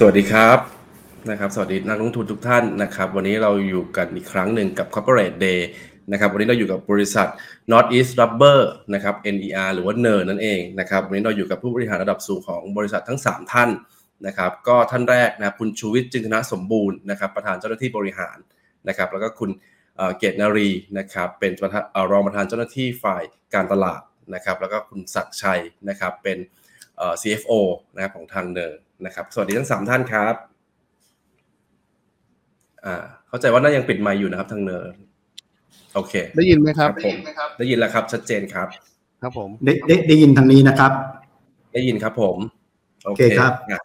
สวัสดีครับนะครับ สวัสดีนักลงทุนทุกท่านนะครับ วันนี้เราอยู่กันอีกครั้งหนึ่งกับ Corporate Day นะครับ วันนี้เราอยู่กับบริษัท Northeast Rubber นะครับ NER หรือว่า NER นั่นเองนะครับ วันนี้เราอยู่กับผู้บริหารระดับสูงของบริษัททั้ง 3 ท่านนะครับ ก็ท่านแรกนะคุณชูวิทย์จึงธนสมบูรณ์นะครับ ประธานเจ้าหน้าที่บริหารนะครับ แล้วก็คุณเกตนารีนะครับ เป็นรองประธานเจ้าหน้าที่ฝ่ายการตลาดนะครับ แล้วก็คุณศักชัยนะครับ เป็น CFO นะครับของทางเนอร์ นะครับ สวัสดีทั้งสามท่านครับอ่าเข้าใจว่าน่ายังปิดไมค์อยู่นะครับ ทางเนอร์โอเค ได้ยินไหมครับผมได้ยินแล้วครับ ชัดเจนครับ ครับผมได้ได้ได้ยินทางนี้นะครับ ได้ยินครับ ผมโอโอเคเคครับอะ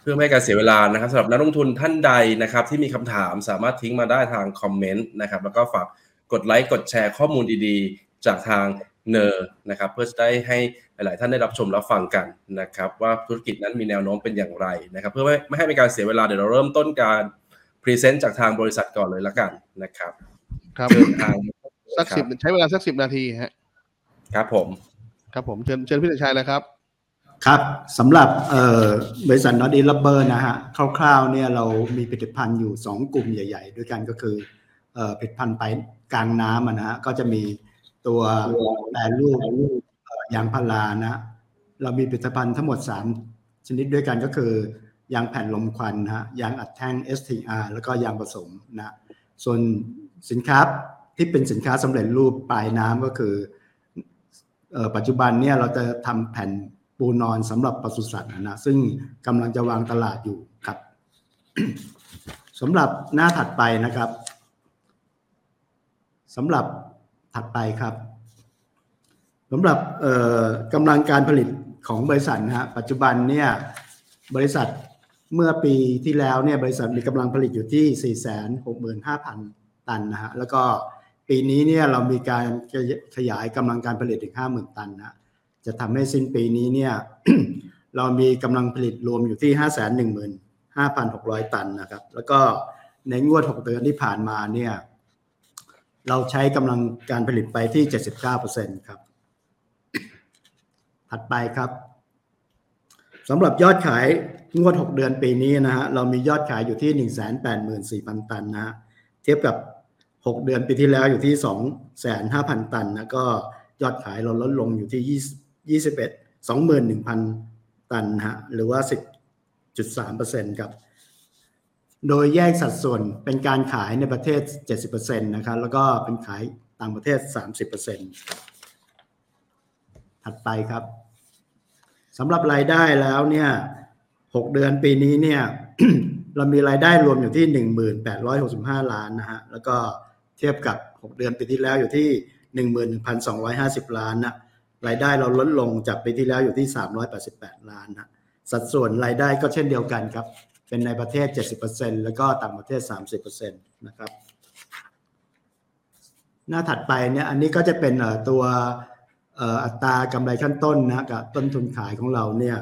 เพื่อไม่ให้การเสียเวลานะครับสำหรับนักลงทุนท่านใดนะครับ ที่มีคำถามสามารถทิ้งมาได้ทางคอมเมนต์นะครับ แล้วก็ฝากกดไลค์กดแชร์ข้อมูลดีๆ จากทาง เนอร์นะครับเพื่อจะได้ให้หลาย ๆ ท่านได้รับชมรับฟังกันนะครับว่าธุรกิจนั้นมีแนวโน้มเป็นอย่างไรนะครับเพื่อไม่ไม่ให้เป็นการเสียเวลาเดี๋ยวเราเริ่มต้นการ present จากทางบริษัทก่อนเลยละกันนะครับครับเชิญทางสักสิบใช้เวลาสักสิบนาทีฮะครับผมครับผมเชิญเชิญพี่เดชชัยเลยครับครับสำหรับเอ่อบริษัท North East Rubber นะฮะคร่าวๆเนี่ยเรามีผลิตภัณฑ์อยู่ 2 กลุ่มใหญ่ ๆ ด้วยกันก็คือเอ่อผลิตภัณฑ์ไปกลางน้ำอะนะฮะก็จะมี ตัวแปรรูปเอ่อยางพารานะฮะเรามีผลิตภัณฑ์ทั้งหมด 3 ชนิดด้วยกันก็คือยางแผ่นลมควันนะฮะยางอัดแท่ง STR แล้วก็ยางผสมนะส่วนสินค้าที่เป็นสินค้าสำเร็จรูปปลายน้ำก็คือเอ่อปัจจุบันเนี่ยเราจะทำแผ่นปูนอนสำหรับปศุสัตว์นะนะซึ่งกำลังจะวางตลาดอยู่ครับสำหรับหน้าถัดไปนะครับสำหรับ ถัดไปครับสำหรับกำลังการผลิตของบริษัทนะฮะปัจจุบันเนี่ยบริษัทเมื่อปีที่แล้วเนี่ยบริษัทมีกำลังผลิตอยู่ที่ 465,000 ตันนะฮะแล้วก็ปีนี้เนี่ยเรามีการขยายกำลังการผลิตถึง 50,000 ตันนะจะทำให้สิ้นปีนี้เนี่ยเรามีกำลังผลิตรวมอยู่ที่ 515,600 ตันนะครับ แล้วก็ในงวด 6 เดือนที่ผ่านมาเนี่ย เราใช้กำลังการผลิตไปที่ 79%ครับ ถัดไปครับสำหรับยอดขายงวด 6 เดือนปีนี้นะฮะเรามียอดขายอยู่ที่ 184,000 ตันนะฮะเทียบกับ 6 เดือนปีที่แล้วอยู่ที่ 25,000ตันนะก็ยอดขายเราลดลงอยู่ที่ 21 21,000 ตันนะฮะหรือว่า 10.3%ครับ โดยแยกสัดส่วนเป็นการขายในประเทศ 70%นะครับ แล้วก็เป็นขายต่างประเทศ 30%ถัดไปครับสำหรับรายได้แล้วเนี่ย6เดือนปีนี้เนี่ยเรามีรายได้รวมอยู่ที่ 1865 ล้านนะฮะ แล้วก็เทียบกับ 6 เดือนปีที่แล้วอยู่ที่ 11,250 ล้านนะ รายได้เราลดลงจากปีที่แล้วอยู่ที่ 388 ล้านนะ สัดส่วนรายได้ก็เช่นเดียวกันครับ เป็นในประเทศ 70%แล้วก็ต่างประเทศ 30%นะครับ หน้าถัดไปเนี่ยอันนี้ก็จะเป็นตัวอัตรากำไรขั้นต้นนะกับต้นทุนขายของเราเนี่ย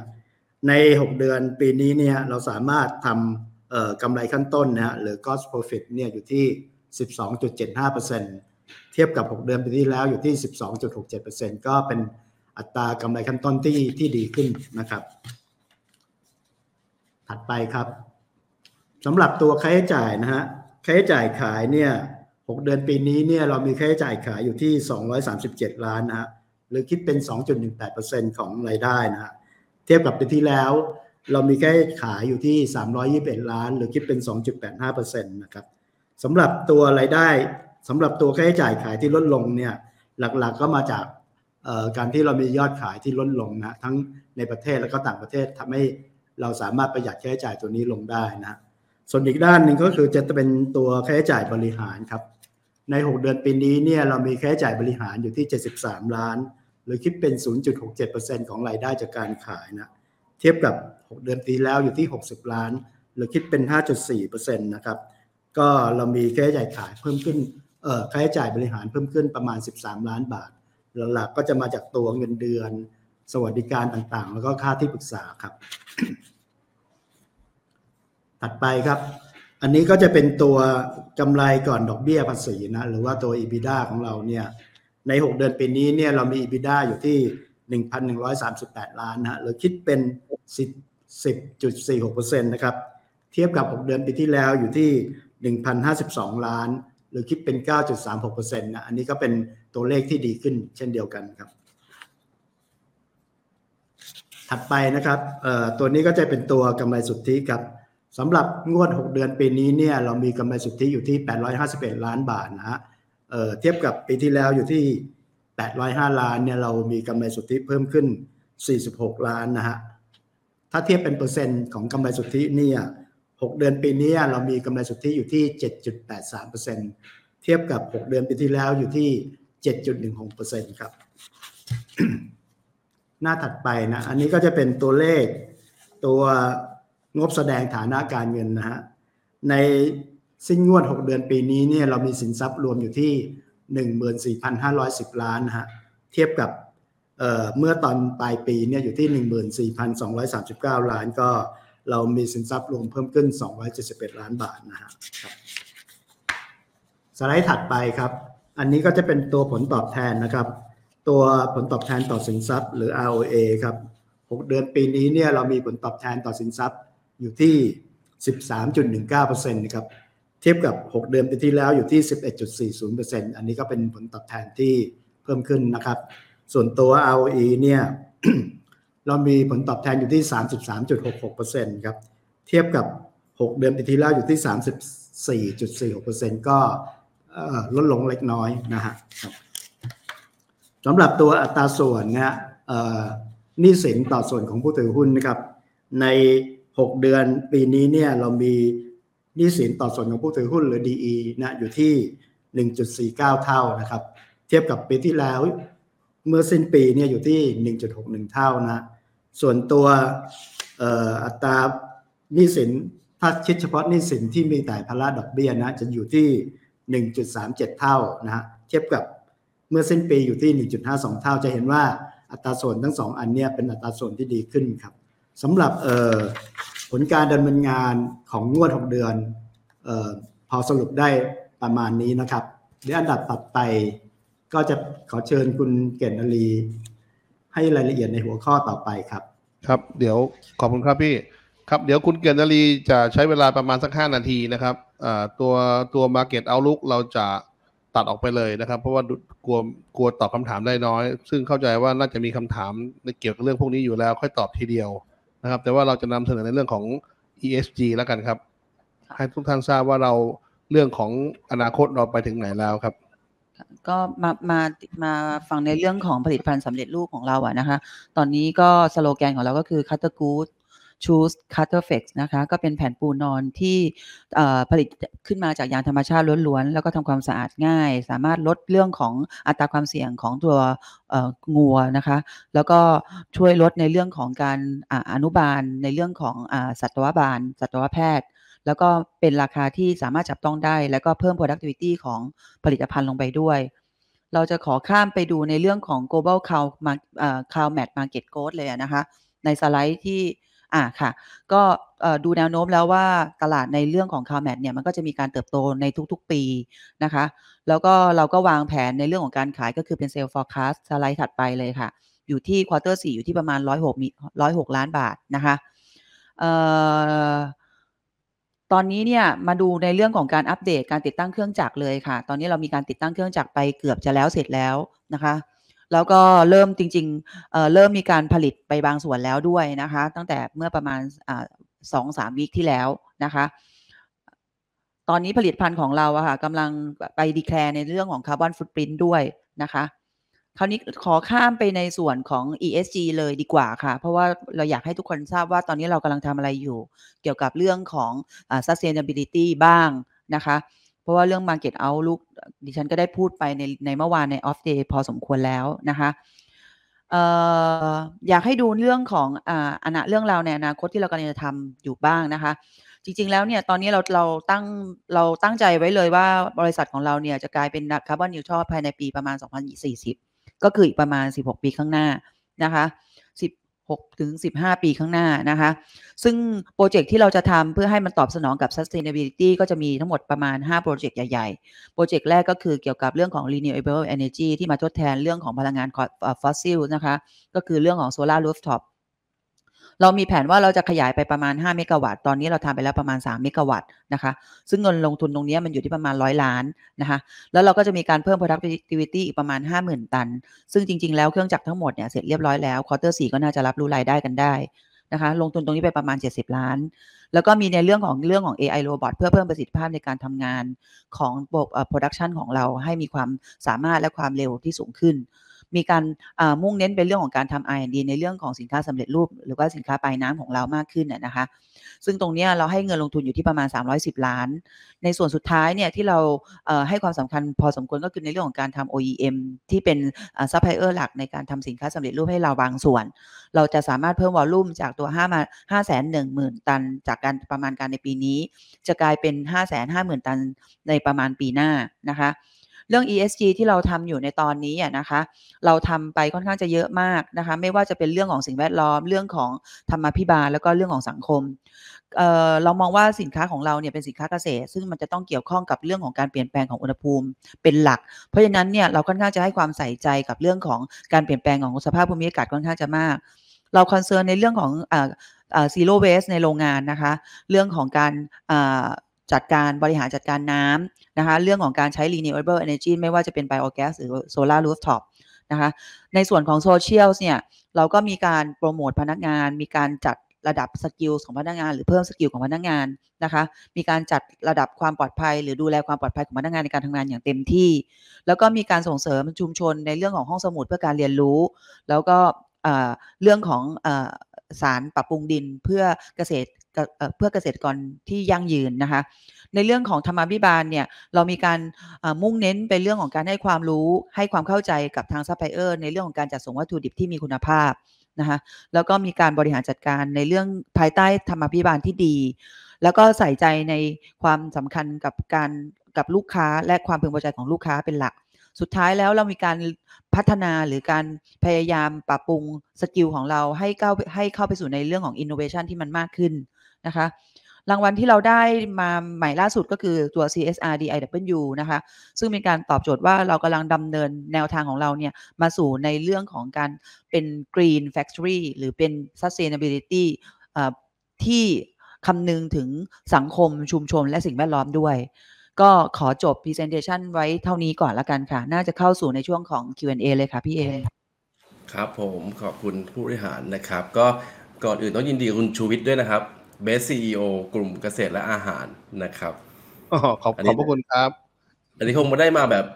ใน 6 เดือนปีนี้เนี่ยเราสามารถทำกำไรขั้นต้นนะฮะหรือ cost profit เนี่ยอยู่ที่ 12.75%เทียบกับ 6 เดือนปีที่แล้วอยู่ที่ 12.67%ก็เป็นอัตรากำไรขั้นต้นที่ที่ดีขึ้นนะครับ ถัดไปครับสำหรับตัวค่าใช้จ่ายนะฮะค่าใช้จ่ายขายเนี่ย6เดือนปีนี้เนี่ยเรามีค่าใช้จ่ายขายอยู่ที่ 237 ล้านนะฮะหรือคิดเป็น 2.18%ของรายได้นะฮะเทียบกับปีที่แล้ว เรามีค่าขายอยู่ที่ 321 ล้าน หรือคิดเป็น 2.85%นะครับสำหรับตัวรายได้สำหรับตัวค่าใช้จ่ายขายที่ลดลงเนี่ยหลักๆก็มาจากการที่เรามียอดขายที่ลดลงนะทั้งในประเทศแล้วก็ต่างประเทศทำให้ เราสามารถประหยัดค่าใช้จ่ายตัวนี้ลงได้นะส่วนอีกด้านหนึ่งก็คือจะเป็นตัวค่าใช้จ่ายบริหารครับ ใน 6 เดือนปีนี้เนี่ยเรามีค่าใช้จ่ายบริหารอยู่ที่ 73 ล้าน หรือคิดเป็น 0.67%ของรายได้จากการขายนะเทียบกับ 6 เดือนปีแล้วอยู่ที่ 60 ล้าน หรือคิดเป็น 5.4%นะครับก็เรามีค่าใช้จ่ายขายเพิ่มขึ้นเอ่อค่าใช้จ่ายบริหารเพิ่มขึ้นประมาณ 13 ล้านบาท หลักๆก็จะมาจากตัวเงินเดือน สวัสดิการต่างๆ แล้วก็ค่าที่ปรึกษาครับ ถัดไปครับ อันนี้ก็จะเป็นตัวกำไรก่อนดอกเบี้ยภาษีนะ หรือว่าตัว EBITDA ของเราเนี่ย ใน 6 เดือนปีนี้เนี่ยเรามี EBITDA อยู่ที่ 1,138 ล้านนะหรือคิดเป็น 10.46%นะครับ เทียบกับ 6 เดือนปีที่แล้วอยู่ที่ 1,052 ล้าน หรือคิดเป็น 9.36%นะ อันนี้ก็เป็นตัวเลขที่ดีขึ้นเช่นเดียวกันครับ ถัดไปนะครับตัวนี้ก็จะเป็นตัวกำไรสุทธิครับสำหรับงวด 6 เดือนปีนี้เนี่ยเรามีกำไรสุทธิอยู่ที่ 851 ล้านบาทนะฮะเอ่อเทียบกับปีที่แล้วอยู่ที่ 805 ล้านเนี่ยเรามีกำไรสุทธิเพิ่มขึ้น 46 ล้านนะฮะถ้าเทียบเป็นเปอร์เซ็นต์ของกำไรสุทธิเนี่ย6เดือนปีนี้เรามีกำไรสุทธิอยู่ที่ 7.83%เทียบกับ 6 เดือนปีที่แล้วอยู่ที่ 7.16%ครับ หน้าถัดไปนะ อันนี้ก็จะเป็นตัวเลขตัวงบแสดงฐานะการเงินนะฮะ ในสิ้นงวด 6 เดือนปีนี้เนี่ยเรามีสินทรัพย์รวมอยู่ที่ 14,510 ล้านนะฮะ เทียบกับเเมื่อตอนปลายปีเนี่ยอยู่ที่ 14,239 ล้านก็เรามีสินทรัพย์รวมเพิ่มขึ้น 271 ล้านบาทนะฮะสไลด์ถัดไปครับ อันนี้ก็จะเป็นตัวผลตอบแทนนะครับ ตัวผลตอบแทนต่อสินทรัพย์ หรือ ROA ครับ 6 เดือนปีนี้เนี่ยเรามีผลตอบแทนต่อสินทรัพย์อยู่ที่ 13.19%นะครับ เทียบกับ 6 เดือนปีที่แล้วอยู่ที่ 11.40%อันนี้ก็เป็นผลตอบแทนที่เพิ่มขึ้นนะครับ ส่วนตัว ROE เนี่ยเรามีผลตอบแทนอยู่ที่ 33.66%ครับ เทียบกับ 6 เดือนปีที่แล้วอยู่ที่ 34.46%ก็ลดลงเล็กน้อยนะฮะ สำหรับตัวอัตราส่วนนะฮะเอ่อหนี้สินต่อส่วนของผู้ถือหุ้นนะครับใน 6 เดือนปีนี้เนี่ยเรามีนี้สินต่อส่วนของผู้ถือหุ้นหรือ DE นะอยู่ที่ 1.49 เท่านะครับ เทียบกับปีที่แล้วเมื่อสิ้นปีเนี่ยอยู่ที่ 1.61 เท่านะส่วนตัวอัตราหนี้สินถ้าคิดเฉพาะหนี้สินที่มีแต่ภาระดอกเบี้ยนะจะอยู่ที่ 1.37 เท่านะฮะเทียบกับ เมื่อสิ้นปีอยู่ที่ 1.52 เท่าจะเห็นว่าอัตราส่วนทั้งสองอันเนี้ยเป็นอัตราส่วนที่ดีขึ้นครับสำหรับผลการดำเนินงานของงวด 6 เดือนออพอสรุปได้ประมาณนี้นะครับเดี๋ยวอันดับต่อไปก็จะขอเชิญคุณเก่นนลี ให้รายละเอียดในหัวข้อต่อไปครับ ครับเดี๋ยวขอบคุณครับพี่ครับเดี๋ยวคุณเกียรตินารีจะใช้เวลาประมาณสักห้านาทีนะครับตัวตัว Market Outlook เราจะ ตัดออกไปเลยนะครับ เพราะว่ากลัวกลัวตอบคำถามได้น้อย ซึ่งเข้าใจว่าน่าจะมีคำถามในเกี่ยวกับเรื่องพวกนี้อยู่แล้ว ค่อยตอบทีเดียวนะครับ แต่ว่าเราจะนำเสนอในเรื่องของ ESG แล้วกันครับ ให้ทุกท่านทราบว่าเราเรื่องของอนาคตเราไปถึงไหนแล้วครับ ก็มามามาฟังในเรื่องของผลิตภัณฑ์สำเร็จรูปของเราอะนะคะ ตอนนี้ก็สโลแกนของเราก็คือ Cutter Good Choose Cutter f e x นะคะก็เป็นแผ่นปูนอนที่ผลิตขึ้นมาจากยางธรรมชาติล้วนๆ แล้วก็ทำความสะอาดง่าย สามารถลดเรื่องของอัตราความเสี่ยงของตัวงัวนะคะ แล้วก็ช่วยลดในเรื่องของการออนุบาลในเรื่องของอสัตวบาล สัตวแพทย์ แล้วก็เป็นราคาที่สามารถจับต้องได้ แล้วก็เพิ่ม productivity ของผลิตภัณฑ์ลงไปด้วยเราจะขอข้ามไปดูในเรื่องของ global cow cow mat market growth เลยนะคะ ในสไลด์ที่ อ่าค่ะ ก็ดูแนวโน้มแล้วว่าตลาดในเรื่องของ cow mat เนี่ยมันก็จะมีการเติบโตในทุกๆปีนะคะ แล้วก็เราก็วางแผนในเรื่องของการขายก็คือเป็น sales forecast สไลด์ถัดไปเลยค่ะ อยู่ที่ quarter 4อยู่ที่ประมาณ106มี106ล้านบาทนะคะเอ่อตอนนี้เนี่ยมาดูในเรื่องของการอัปเดตการติดตั้งเครื่องจักรเลยค่ะ ตอนนี้เรามีการติดตั้งเครื่องจักรไปเกือบจะแล้วเสร็จแล้วนะคะ แล้วก็เริ่มจริงๆเเริ่มมีการผลิตไปบางส่วนแล้วด้วยนะคะ ตั้งแต่เมื่อประมาณสองสามวีคที่แล้วนะคะ ตอนนี้ผลิตภัณฑ์ของเราอะค่ะกำลังไปดีแคลร์ในเรื่องของคาร์บอนฟุตปรินด้วยนะคะคราวนี้ขอข้ามไปในส่วนของ ESG เลยดีกว่าค่ะ เพราะว่าเราอยากให้ทุกคนทราบว่าตอนนี้เรากำลังทำอะไรอยู่ เกี่ยวกับเรื่องของ sustainability บ้างนะคะ ราะว่าเรื่อง market outlook ดิฉันก็ได้พูดไปในในเมื่อวานใน off day พอสมควรแล้วนะคะอยากให้ดูเรื่องของอ่าอนาเรื่องราวในอนาคตที่เรากำลังจะทำอยู่บ้างนะคะ จริง ๆ แล้วเนี่ยตอนนี้เราเราตั้งเราตั้งใจไว้เลยว่าบริษัทของเราเนี่ยจะกลายเป็น carbon neutral ภายในปีประมาณ 2040 ก็คืออีกประมาณ 16 ปีข้างหน้านะคะ 6ถึง15 ปีข้างหน้านะคะ ซึ่งโปรเจกต์ที่เราจะทำเพื่อให้มันตอบสนองกับ sustainability ก็จะมีทั้งหมดประมาณ 5 โปรเจกต์ใหญ่ ๆ โปรเจกต์แรกก็คือเกี่ยวกับเรื่องของ renewable energy ที่มาทดแทนเรื่องของพลังงานฟอสซิลนะคะ ก็คือเรื่องของ solar rooftop เรามีแผนว่าเราจะขยายไปประมาณ 5 เมกะวัตต์ ตอนนี้เราทำไปแล้วประมาณ 3 เมกะวัตต์นะคะ ซึ่งเงินลงทุนตรงนี้มันอยู่ที่ประมาณ100ล้านนะคะ แล้วเราก็จะมีการเพิ่ม productivity อีกประมาณ 50,000 ตัน ซึ่งจริง ๆ แล้วเครื่องจักรทั้งหมดเนี่ยเสร็จเรียบร้อยแล้วควอเตอร์4ก็น่าจะรับรู้รายได้กันได้นะคะ ลงทุนตรงนี้ไปประมาณ 70 ล้าน แล้วก็มีในเรื่องของเรื่องของ AI robot เพื่อเพิ่มประสิทธิภาพในการทำงานของระบบ production ของเราให้มีความสามารถและความเร็วที่สูงขึ้น มีการมุ่งเน้นไปเรื่องของการทำ R&D ในเรื่องของสินค้าสำเร็จรูป หรือว่าสินค้าปลายน้ำของเรามากขึ้นน่ะนะคะ ซึ่งตรงนี้เราให้เงินลงทุนอยู่ที่ประมาณ 310 ล้าน ในส่วนสุดท้ายเนี่ยที่เราให้ความสำคัญพอสมควรก็คือในเรื่องของการทำ OEM ที่เป็นซัพพลายเออร์หลักในการทำสินค้าสำเร็จรูปให้เราบางส่วน เราจะสามารถเพิ่ม volume จากตัว5มา510,000 ตัน จากการประมาณการในปีนี้ จะกลายเป็น 550,000 ตันในประมาณปีหน้านะคะ เรื่อง ESG ที่เราทำอยู่ในตอนนี้นะคะ เราทำไปค่อนข้างจะเยอะมากนะคะ ไม่ว่าจะเป็นเรื่องของสิ่งแวดล้อม เรื่องของธรรมาภิบาลแล้วก็เรื่องของสังคมเเรามองว่าสินค้าของเราเนี่ยเป็นสินค้าเกษตร ซึ่งมันจะต้องเกี่ยวข้องกับเรื่องของการเปลี่ยนแปลงของอุณหภูมิเป็นหลัก เพราะฉะนั้นเนี่ยเราค่อนข้างจะให้ความใส่ใจกับเรื่องของการเปลี่ยนแปลงของสภาพภูมิอากาศค่อนข้างจะมาก เราคอนเซิร์นในเรื่องของอ่าอ่า zero waste ในโรงงานนะคะ เรื่องของการ จัดการบริหารจัดการน้ำนะคะ เรื่องของการใช้ renewable energy ไม่ว่าจะเป็น biogas หรือ solar rooftop นะคะ ในส่วนของ social เนี่ย เราก็มีการโปรโมทพนักงาน มีการจัดระดับ skill ของพนักงาน หรือเพิ่ม skill ของพนักงานนะคะ มีการจัดระดับความปลอดภัย หรือดูแลความปลอดภัยของพนักงานในการทำงานอย่างเต็มที่ แล้วก็มีการส่งเสริมชุมชนในเรื่องของห้องสมุดเพื่อการเรียนรู้ แล้วก็เรื่องของอสารปรับปรุงดินเพื่อเกษตร เพื่อเกษตรกรที่ยั่งยืนนะคะ ในเรื่องของธรรมาภิบาลเนี่ยเรามีการมุ่งเน้นไปเรื่องของการให้ความรู้ให้ความเข้าใจกับทางซัพพลายเออร์ในเรื่องของการจัดส่งวัตถุดิบที่มีคุณภาพนะคะแล้วก็มีการบริหารจัดการในเรื่องภายใต้ธรรมาภิบาลที่ดี แล้วก็ใส่ใจในความสำคัญกับการกับลูกค้าและความพึงพอใจของลูกค้าเป็นหลัก สุดท้ายแล้วเรามีการพัฒนาหรือการพยายามปรับปรุง skill ของเราให้ก้าให้เข้าไปสู่ในเรื่องของ innovation ที่มันมากขึ้น นะคะ รางวัลที่เราได้มาใหม่ล่าสุดก็คือตัว CSR DIW นะคะ ซึ่งเป็นการตอบโจทย์ว่าเรากำลังดำเนินแนวทางของเราเนี่ย มาสู่ในเรื่องของการเป็น Green Factory หรือเป็น Sustainability ที่คำนึงถึงสังคมชุมชนและสิ่งแวดล้อมด้วย ก็ขอจบ Presentation ไว้เท่านี้ก่อนละกันค่ะ น่าจะเข้าสู่ในช่วงของ Q&A เลยค่ะพี่เอครับผมขอบคุณผู้บริหารนะครับ ก็ก่อนอื่นต้องยินดีคุณชูวิทย์ด้วยนะครับ Best CEO กลุ่มเกษตรและอาหารนะครับอ๋อขอบอันขนี้อบพระคุณครับ อันนี้คงไม่ได้มาแบบ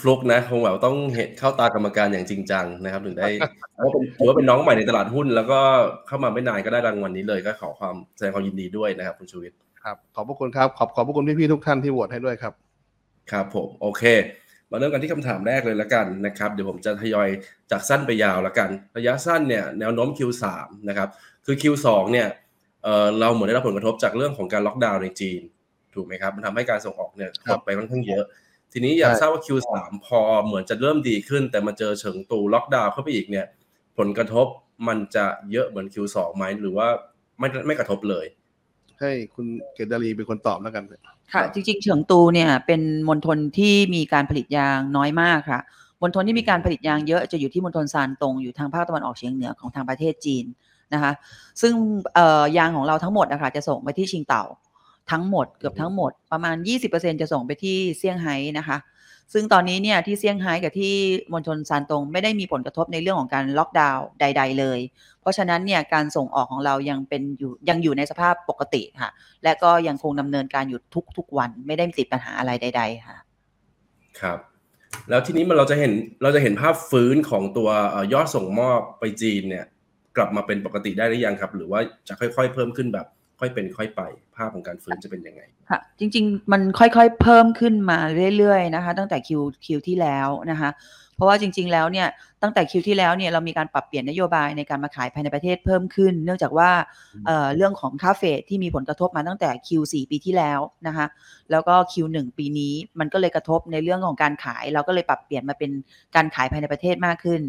ฟลุกๆนะคงแบบต้องเห็นเข้าตากรรมการอย่างจริงจังนะครับถึงได้เพราะว่าเป็นถือว่าเป็นน้องใหม่ในตลาดหุ้น แล้วก็เข้ามาไม่นานก็ได้รางวัลนี้เลยก็ขอความแสดงความยินดีด้วยนะครับคุณชูวิทย์ครับขอบพระคุณครับ ขอบขอบพระคุณพี่ๆทุกท่านที่โหวตให้ด้วยครับ ครับผมโอเค มาเริ่มกันที่คำถามแรกเลยละกันนะครับเดี๋ยวผมจะทยอยจากสั้นไปยาวละกัน ระยะสั้นเนี่ยแนวโน้ม Q3 นะครับคือ Q2 เนี่ย เอ่อเราเหมือนได้รับผลกระทบจากเรื่องของการล็อกดาวน์ในจีน ถูกไหมครับมันทำให้การส่งออกเนี่ยหดไปค่อนข้างเยอะ ทีนี้อยากใช่ทราบว่า Q3 พอเหมือนจะเริ่มดีขึ้น แต่มาเจอเฉิงตูล็อกดาวน์เข้าไปอีกเนี่ย ผลกระทบมันจะเยอะเหมือน Q2 ไหมหรือว่าไม่ไม่กระทบเลย ให้คุณเกดดารีเป็นคนตอบแล้วกันค่ะ จริงๆ เฉิงตูเนี่ยเป็นมณฑลที่มีการผลิตยางน้อยมากค่ะมณฑลที่มีการผลิตยางเยอะจะอยู่ที่มณฑลซานตงอยู่ทางภาคตะวันออกเฉียงเหนือของทางประเทศจีน นะคะซึ่งยางของเราทั้งหมดนะคะจะส่งไปที่ชิงเต่าทั้งหมดเกือบทั้งหมดประมาณ 20%จะส่งไปที่เซี่ยงไฮ้นะคะ ซึ่งตอนนี้เนี่ยที่เซี่ยงไฮ้กับที่มณฑลซานตงไม่ได้มีผลกระทบในเรื่องของการล็อกดาวน์ใด ๆ เลย เพราะฉะนั้นเนี่ยการส่งออกของเรายังเป็นอยู่ยังอยู่ในสภาพปกติค่ะ และก็ยังคงดำเนินการอยู่ทุกๆวันไม่ได้ติดปัญหาอะไรใด ๆ ค่ะ ครับ แล้วทีนี้มันเราจะเห็นเราจะเห็นภาพฟื้นของตัวยอดส่งมอบไปจีนเนี่ย ลับมาเป็นปกติได้หรือยังครับ หรือว่าจะค่อย ๆ เพิ่มขึ้นแบบ ค่อยเป็นค่อยไป ภาพของการฟื้นจะเป็นยังไงค่ะจริง ๆ มันค่อยๆเพิ่มขึ้นมาเรื่อยๆนะคะ ตั้งแต่คิวคิวที่แล้วนะคะเพราะว่าจริงๆ แล้วเนี่ยตั้งแต่คิวที่แล้วเนี่ยเรามีการปรับเปลี่ยนนโยบายในการมาขายภายในประเทศเพิ่มขึ้น เนื่องจากว่าเอ่อเรื่องของค่าเฟสที่มีผลกระทบมาตั้งแต่ Q4 ปีที่แล้วนะคะแล้วก็ Q1 ปีนี้มันก็เลยกระทบในเรื่องของการขาย เราก็เลยปรับเปลี่ยนมาเป็นการขายภายในประเทศมากขึ้น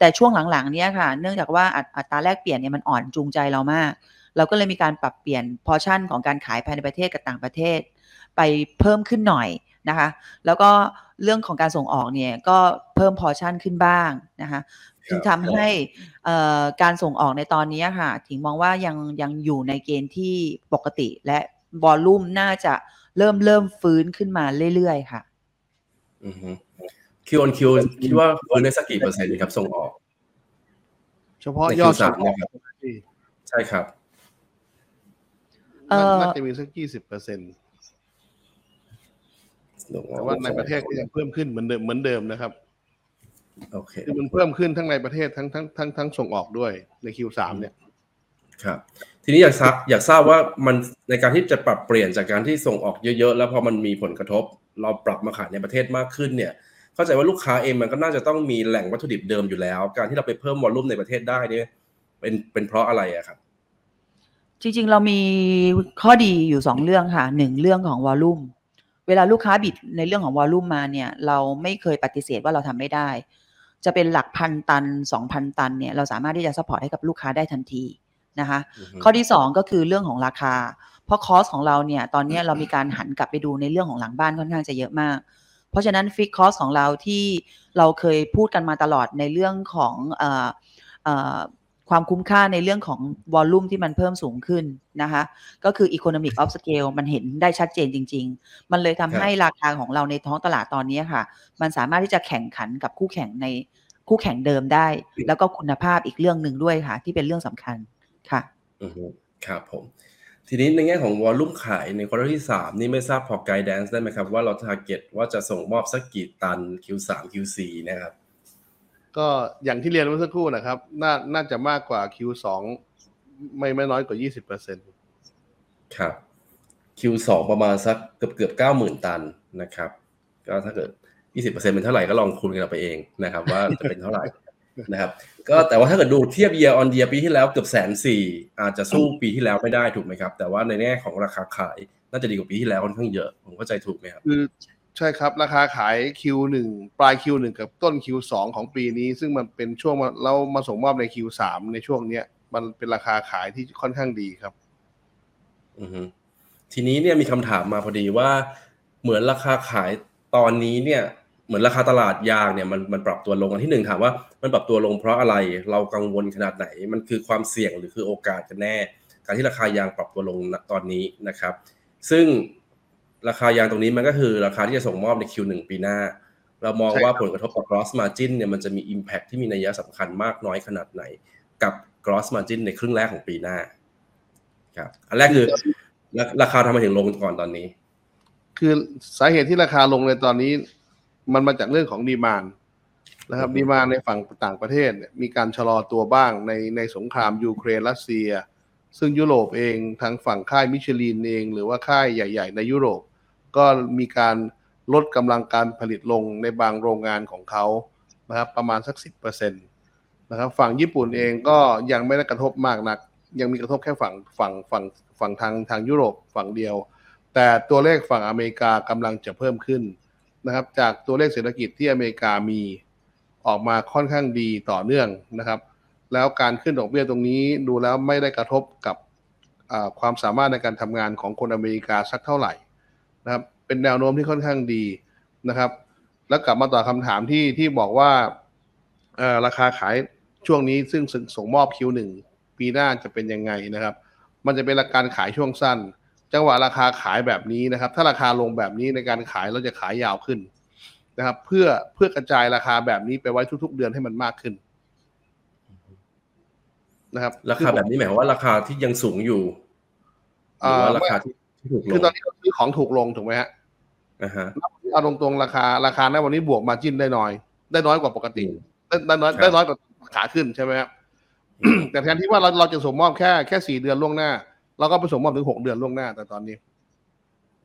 แต่ช่วงหลังๆ เนี้ยค่ะ เนื่องจากว่าอัตอัตราแลกเปลี่ยนเนี่ยมันอ่อนจูงใจเรามาก เราก็เลยมีการปรับเปลี่ยนพอชั่นของการขายภายในประเทศกับต่างประเทศ ไปเพิ่มขึ้นหน่อยนะคะ แล้วก็เรื่องของการส่งออกเนี่ยก็เพิ่มพอชั่นขึ้นบ้างนะคะจึงทำให้เอ่อการส่งออกในตอนนี้ค่ะถิงมองว่ายังยังอยู่ในเกณฑ์ที่ปกติและวอลลุ่มน่าจะเริ่มเริ่มฟื้นขึ้นมาเรื่อยๆ ค่ะ อือฮึ คิวออนคิวคิดว่าฟื้นได้สักกี่เปอร์เซ็นต์ครับส่งออก เฉพาะในยอด Q3 ส่งออกนะครับที่ใช่ครับเอ่อน่าจะมีสักยี่สิบเปอร์เซ็นต์แต่ว่าในประเทศก็ยังเพิ่มขึ้นเหมือนเดิมเหมือนเดิมนะครับโอเคคือมันเพิ่มขึ้นทั้งในประเทศทั้งทั้งทั้งทั้งส่งออกด้วยใน Q3 เนี่ย ครับ ทีนี้อยากทราบอยากทราบว่ามันในการที่จะปรับเปลี่ยนจากการที่ส่งออกเยอะๆ แล้วพอมันมีผลกระทบ เราปรับมาขายในประเทศมากขึ้นเนี่ย เข้าใจว่าลูกค้าเองมันก็น่าจะต้องมีแหล่งวัตถุดิบเดิมอยู่แล้ว การที่เราไปเพิ่มวอลลุ่มในประเทศได้เนี่ยเป็นเป็นเพราะอะไรอะครับ จริงๆ เรามีข้อดีอยู่สองเรื่องค่ะหนึ่งเรื่องของ volume เวลาลูกค้า bid ในเรื่องของ volume มาเนี่ย เราไม่เคยปฏิเสธว่าเราทำไม่ได้ จะเป็นหลักพันตันสองพันตันเนี่ยเราสามารถที่จะ support ให้กับลูกค้าได้ทันทีนะคะอือฮึข้อที่สองก็คือเรื่องของราคา เพราะ cost ของเราเนี่ยตอนเนี้ยเรามีการหันกลับไปดูในเรื่องของหลังบ้านค่อนข้างจะเยอะมาก เพราะฉะนั้น fixed cost ของเราที่เราเคยพูดกันมาตลอดในเรื่องของเอ่อเอ่อความคุ้มค่าในเรื่องของ volume ที่มันเพิ่มสูงขึ้นนะคะ ก็คือ economic of scale มันเห็นได้ชัดเจนจริง ๆ มันเลยทำให้ราคาของเราในท้องตลาดตอนนี้ค่ะ มันสามารถที่จะแข่งขันกับคู่แข่งในคู่แข่งเดิมได้ แล้วก็คุณภาพอีกเรื่องหนึ่งด้วยค่ะ ที่เป็นเรื่องสำคัญค่ะ อือฮึครับผม ทีนี้ในแง่ของ volume ขายใน quarter ที่สามนี่ไม่ทราบพอ guidance ได้ไหมครับ ว่าเรา target ว่าจะส่งมอบสักกี่ตัน Q3 Q4 นะครับ ก็อย่างที่เรียนเมื่อสักครู่นะครับ น่าน่าจะมากกว่า Q2 ไม่ไม่น้อยกว่า 20เปอร์เซ็นต์ครับ Q2 ประมาณสักเกือบเกือบเก้าหมื่นตันนะครับ ก็ถ้าเกิด 20%เป็นเท่าไหร่ก็ลองคูณกันเอาไปเองนะครับ ว่าจะเป็นเท่าไหร่นะครับ ก็แต่ว่าถ้าเกิดดูเทียบ year on year ปีที่แล้วเกือบแสนสี่อาจจะสู้ปีที่แล้วไม่ได้ถูกไหมครับ แต่ว่าในแง่ของราคาขายน่าจะดีกว่าปีที่แล้วค่อนข้างเยอะ ผมเข้าใจถูกไหมครับคือใช่ครับ ราคาขาย Q1 ปลาย Q1 กับต้น Q2 ของปีนี้ ซึ่งมันเป็นช่วงมาเรามาส่งมอบใน Q3 ในช่วงเนี้ยมันเป็นราคาขายที่ค่อนข้างดีครับ อือฮึทีนี้เนี่ยมีคำถามมาพอดีว่า เหมือนราคาขายตอนนี้เนี่ย เหมือนราคาตลาดยางเนี่ยมันมันปรับตัวลงอันที่หนึ่งถามว่ามันปรับตัวลงเพราะอะไรเรากังวลขนาดไหน มันคือความเสี่ยงหรือคือโอกาสกันแน่ การที่ราคายางปรับตัวลงณตอนนี้นะครับ ซึ่งราคายางตรงนี้มันก็คือราคาที่จะส่งมอบใน Q1 ปีหน้า เรามองใช่ว่าครับผลกระทบต่อ gross margin เนี่ยมันจะมี impact ที่มีนัยสำคัญมากน้อยขนาดไหน กับ gross margin ในครึ่งแรกของปีหน้าครับอันแรกคือราราคาทำไมถึงลงก่อนตอนนี้ คือสาเหตุที่ราคาลงในตอนนี้ มันมาจากเรื่องของดีมานนะครับอือฮึดีมานในฝั่งต่างประเทศเนี่ยมีการชะลอตัวบ้างในในสงครามยูเครนรัสเซีย ซึ่งยุโรปเองทางฝั่งค่ายมิชลินเอง หรือว่าค่ายใหญ่ ๆ ในยุโรป ก็มีการลดกำลังการผลิตลงในบางโรงงานของเขานะครับประมาณสักสิบเปอร์เซ็นตนะครับฝั่งญี่ปุ่นเองก็ยังไม่ได้กระทบมากนัก ยังมีกระทบแค่ฝั่งฝั่งฝั่งฝั่งทางทางยุโรปฝั่งเดียว แต่ตัวเลขฝั่งอเมริกากำลังจะเพิ่มขึ้น นะครับ จากตัวเลขเศรษฐกิจที่อเมริกามีออกมาค่อนข้างดีต่อเนื่องนะครับ แล้วการขึ้นดอกเบี้ยตรงนี้ดูแล้วไม่ได้กระทบกับความสามารถในการทำงานของคนอเมริกาสักเท่าไหร่นะครับ เป็นแนวโน้มที่ค่อนข้างดีนะครับ แล้วกลับมาต่อบคำถามที่ที่บอกว่าราคาขายช่วงนี้ซึ่งส่งมอบ Q1 ปีหน้าจะเป็นยังไงนะครับ มันจะเป็นราการขายช่วงสั้น จังหวะราคาขายแบบนี้นะครับ ถ้าราคาลงแบบนี้ในการขายเราจะขายยาวขึ้นนะครับ เพื่อเพื่อกระจายราคาแบบนี้ไปไว้ทุก ๆ เดือนให้มันมากขึ้นนะครับ ราคาแบบนี้หมายความว่าราคาที่ยังสูงอยู่หรือว่าราคาที่ที่ถูกลคืองตอนนี้เราซื้อของถูกลงถูกไหมฮะนะฮะเอาตรงๆราคาราคาในวันนี้บวกมาจิ้นได้น้อย ได้น้อยกว่าปกติอืมได้ได้น้อยครับได้น้อยกว่าขาขึ้นใช่ไหมครับแต่แทนที่ว่าเราเราจะส่งมอบแค่แค่สี่เดือนล่วงหน้า เราก็ไปส่งมอบถึงหกเดือนล่วงหน้าแต่ตอนนี้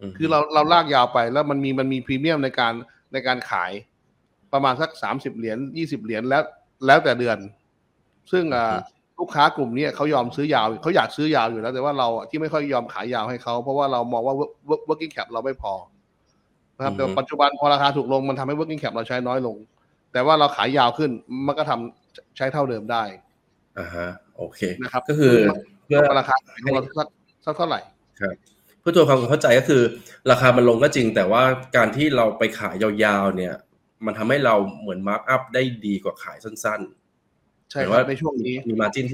มคือเราเราลากยาวไปแล้วมันมีมันมีพรีเมียมในการในการขายประมาณสักสามสิบเหรียญยี่สิบเหรียญแล้วแล้วแต่เดือน ซึ่งอ่าลูกค้ากลุ่มเนี้ยเขายอมซื้อยาวเขาอยากซื้อยาวอยู่แล้ว แต่ว่าเราอะที่ไม่ค่อยยอมขายยาวให้เขาเพราะว่าเรามองว่า work- working cap เราไม่พอนะครับแต่ปัจจุบันพอราคาถูกลงมันทำให้ working cap เราใช้น้อยลง แต่ว่าเราขายยาวขึ้นมันก็ทำใช้เท่าเดิมได้ อ่าฮะโอเคนะครับก็คือเพื่อราคาขายของเราสักสักเท่าไหร่ครับเพื่อตัวความเข้าใจก็คือ ราคามันลงก็จริง แต่ว่าการที่เราไปขายยาวๆเนี่ย มันทำให้เราเหมือนมาร์กอัพได้ดีกว่าขายสั้นช่หมายคว่ารับในช่วงนี้มีมาจิ้น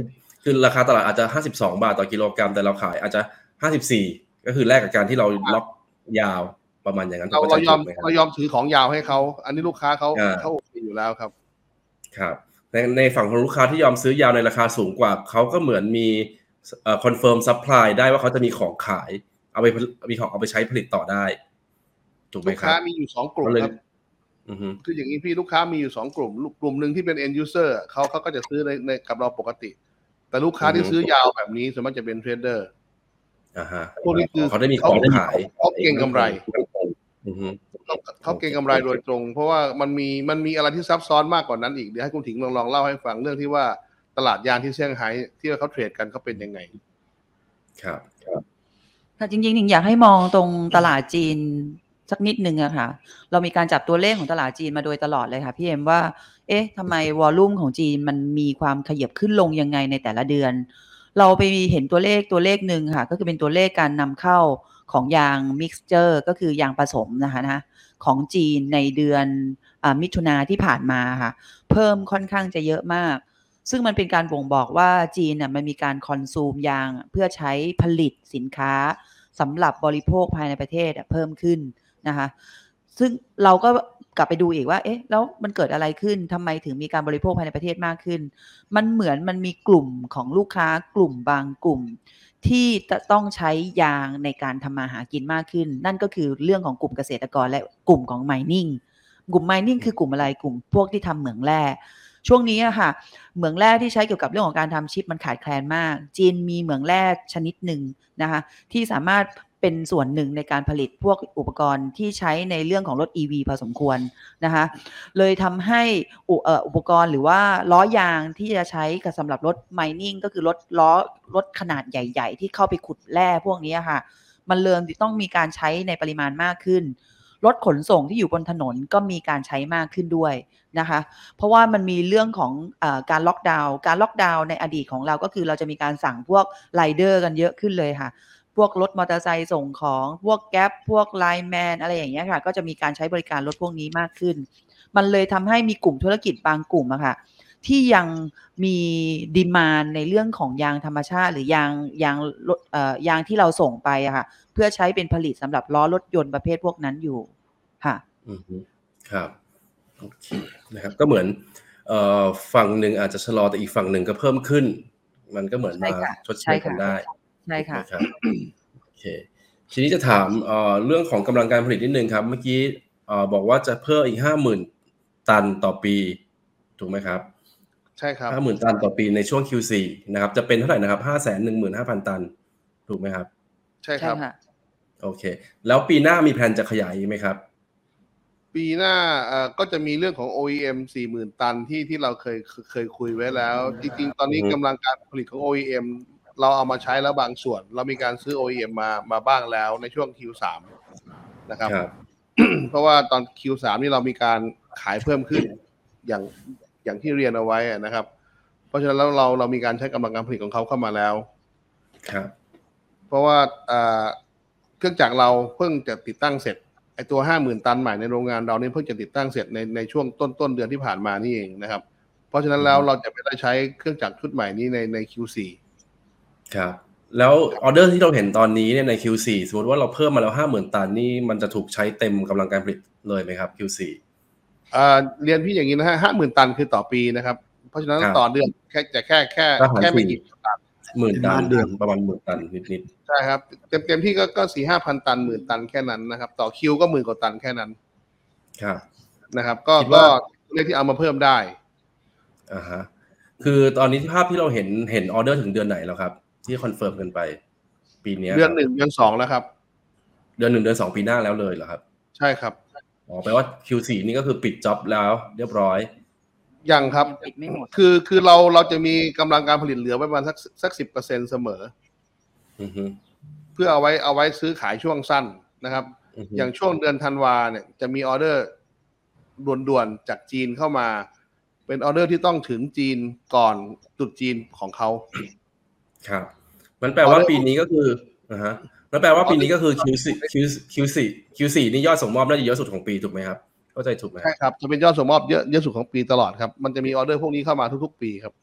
คือราคาตลาดอาจจะ 52 บาทต่อกิโลกรัม แต่เราขายอาจจะ 54 ก็คือแลกกับการที่เราล็อกยาวประมาณอย่างนั้นเราผมเราเข้ใจยอมถูกไหครับเรายอมถือของยาวให้เขา อันนี้ลูกค้าเขาอ่าเขาโอเคอยู่แล้วครับ ครับ ในในฝั่งของลูกค้าที่ยอมซื้อยาวในราคาสูงกว่า เขาก็เหมือนมีเอ่อคอนเฟิร์มซัพพลายได้ว่าเขาจะมีของขาย เอาไปผลิตมีของเอาไปใช้ผลิตต่อได้ ถูกไหมลูกครัค้าบมีอยู่สองกลุ่มก็เลยครับอือฮึคืออย่างนี้พี่ลูกค้ามีอยู่สองกลุ่มลูกกลุ่มหนึ่งที่เป็น end user เขาเขาก็จะซื้อในในกับเราปกติ แต่ลูกค้าที่ซื้อยาวแบบนี้ส่วนมากจะเป็นเทรดเดอร์อ่าฮะพวกนี้คือเขาได้มีของขายเขาเก่งกำไร อือฮึเขาเขาเก็งกำไรโดยตรง เพราะว่ามันมีมันมีอะไรที่ซับซ้อนมากกว่านั้นอีกเดี๋ยวให้คุณถิงลองลองเล่าให้ฟังเรื่องที่ว่าตลาดยางที่เซี่ยงไฮ้ที่เขาเทรดกันเขาเป็นยังไงครับค่ะจริงๆหนิงอยากให้มองตรงตลาดจีนสักนิดนึงอะค่ะ เรามีการจับตัวเลขของตลาดจีนมาโดยตลอดเลยค่ะพี่เอ็มว่า เอ๊ะทำไมวอลลุ่มของจีนมันมีความขยับขึ้นลงยังไงในแต่ละเดือน เราไปเห็นตัวเลขตัวเลขหนึ่งค่ะ ก็คือเป็นตัวเลขการนำเข้าของยางมิกซ์เจอร์ก็คือยางผสมนะคะนะของจีนในเดือนอมิถุนาที่ผ่านมาค่ะ เพิ่มค่อนข้างจะเยอะมาก ซึ่งมันเป็นการบ่งบอกว่าจีนน่ะมันมีการคอนซูมยางเพื่อใช้ผลิตสินค้าสำหรับบริโภคภายในประเทศเพิ่มขึ้นนะคะ ซึ่งเราก็ กลับไปดูอีกว่า เอ๊ะ แล้วมันเกิดอะไรขึ้นทำไมถึงมีการบริโภคภายในประเทศมากขึ้น มันเหมือนมันมีกลุ่มของลูกค้ากลุ่มบางกลุ่ม ที่จะต้องใช้ยางในการทำมาหากินมากขึ้น นั่นก็คือเรื่องของกลุ่มเกษตรกรและกลุ่มของ mining กลุ่ม mining คือกลุ่มอะไรกลุ่มพวกที่ทำเหมืองแร่ช่วงนี้อะค่ะ เหมืองแร่ที่ใช้เกี่ยวกับเรื่องของการทำชิปมันขาดแคลนมาก จีนมีเหมืองแร่ชนิดหนึ่งนะคะที่สามารถ เป็นส่วนหนึ่งในการผลิตพวกอุปกรณ์ที่ใช้ในเรื่องของรถ EV พอสมควรนะคะเลยทำให้อุเอ่ออุปกรณ์หรือว่าล้อยางที่จะใช้กับสำหรับรถ mining ก็คือรถล้อรถขนาดใหญ่ ๆ ที่เข้าไปขุดแร่พวกนี้ค่ะ มันเริ่มต้องมีการใช้ในปริมาณมากขึ้นรถขนส่งที่อยู่บนถนนก็มีการใช้มากขึ้นด้วยนะคะ เพราะว่ามันมีเรื่องของอการล็อกดาวน์ การล็อกดาวน์ในอดีตของเราก็คือเราจะมีการสั่งพวกไรเดอร์กันเยอะขึ้นเลยค่ะ พวกรถมอเตอร์ไซค์ส่งของ พวก Grab พวก LINE MAN อะไรอย่างเงี้ยค่ะ ก็จะมีการใช้บริการรถพวกนี้มากขึ้น มันเลยทำให้มีกลุ่มธุรกิจบางกลุ่มอะค่ะ ที่ยังมีดีมานในเรื่องของยางธรรมชาติ หรือยางยางรถเอ่อยางที่เราส่งไปอะค่ะ เพื่อใช้เป็นผลิตสำหรับล้อรถยนต์ประเภทพวกนั้นอยู่ค่ะ อือฮึครับโอเคนะครับก็เหมือนเอ่อฝั่งหนึ่งอาจจะชะลอแต่อีกฝั่งหนึ่งก็เพิ่มขึ้น มันก็เหมือนใช่มาค่ะชดเชยกันได้ ใช่ค่ะนะครับโอเคทีนี้จะถามเอ่อเรื่องของกำลังการผลิตนิดนึงครับ เมื่อกี้เอ่อบอกว่าจะเพิ่มอีกห้าหมื่นตันต่อปี ถูกไหมครับ ใช่ครับห้าหมื่นตันต่อปีในช่วง Q4 นะครับ จะเป็นเท่าไหร่นะครับห้าแสนหนึ่งหมื่นห้าพันตัน ถูกไหมครับ ใช่คใช่รับค่ะโอเค แล้วปีหน้ามีแผนจะขยายอีกไหมครับ ปีหน้าเอ่อก็จะมีเรื่องของ OEM 40,000 ตันที่ที่เราเคยเคยคุยไว้แล้ว จริงๆ ตอนนี้อือฮึกำลังการผลิตของ OEM เราเอามาใช้แล้วบางส่วน เรามีการซื้อ OEM มามาบ้างแล้วในช่วง Q3 นะครับครับ เพราะว่าตอน Q3 นี่เรามีการขายเพิ่มขึ้นอย่างอย่างที่เรียนเอาไว้อะนะครับ เพราะฉะนั้นแล้วเราเรามีการใช้กำลังการผลิตของเขาเข้ามาแล้วครับ เพราะว่าเอ่อเครื่องจักรเราเพิ่งจะติดตั้งเสร็จไอตัวห้าหมื่นตันใหม่ในโรงงานเราเนี่ยเพิ่งจะติดตั้งเสร็จในในช่วงต้นต้นเดือนที่ผ่านมานี่เองนะครับ เพราะฉะนั้นแล้วอืมเราจะไม่ได้ใช้เครื่องจักรชุดใหม่นี้ในใน Q4 ครับ แล้วออเดอร์ที่เราเห็นตอนนี้เนี่ยใน Q4 สมมติว่าเราเพิ่มมาแล้วห้าหมื่นตันนี่มันจะถูกใช้เต็มกำลังการผลิตเลยไหมครับ Q4 อ่าเรียนพี่อย่างนี้นะฮะห้าหมื่นตันคือต่อปีนะครับ เพราะฉะนั้นครับต่อเดือนแค่จะแค่แค่ก็หารแค่ไม่สี่กี่ตันหมื่นตันเดือนประมาณหมื่นตันนิดใช่ครับเต็มเต็มที่ก็ก็สี่ห้าพันตันหมื่นตันแค่นั้นนะครับ ต่อคิวก็หมื่นกว่าตันแค่นั้นๆครับนะครับ ก็คิดว่าก็เลขที่เอามาเพิ่มได้อ่าฮะคือตอนนี้ที่ภาพที่เราเห็นเห็นออเดอร์ถึงเดือนไหนแล้วครับ ที่ confirm กันไป ปีนี้ยเดือนครับหนึ่งเดือนสองแล้วครับ เดือนหนึ่งเดือนสองปีหน้าแล้วเลยเหรอครับ ใช่ครับอ๋อแปลว่า Q4 นี่ก็คือปิด job แล้ว เรียบร้อยยังครับยังปิดไม่หมดคือคือเราเราจะมีกำลังการผลิตเหลือไว้ประมาณสักสักสิบเปอร์เซ็นเสมออือฮึเพื่อเอาไว้เอาไว้ซื้อขายช่วงสั้นนะครับอือฮึอย่างช่วงเดือนธันวาเนี่ยจะมีออเดอร์ด่วนๆจากจีนเข้ามา เป็นออเดอร์ที่ต้องถึงจีนก่อนตรุษจีนของเขา ครับ มันแปลว่าปีนี้ก็คืออ่าฮะมันแปลว่าปีนี้ก็คือ Q4 Q Q4 Q4 นี่ยอดส่งมอบน่าจะเยอะสุดของปีถูกไหมครับเข้าใจถูกไหมคใช่รับครับจะเป็นยอดส่งมอบเยอะเยอะสุดของปีตลอดครับ มันจะมีออเดอร์พวกนี้เข้ามาทุกๆ ปีครับ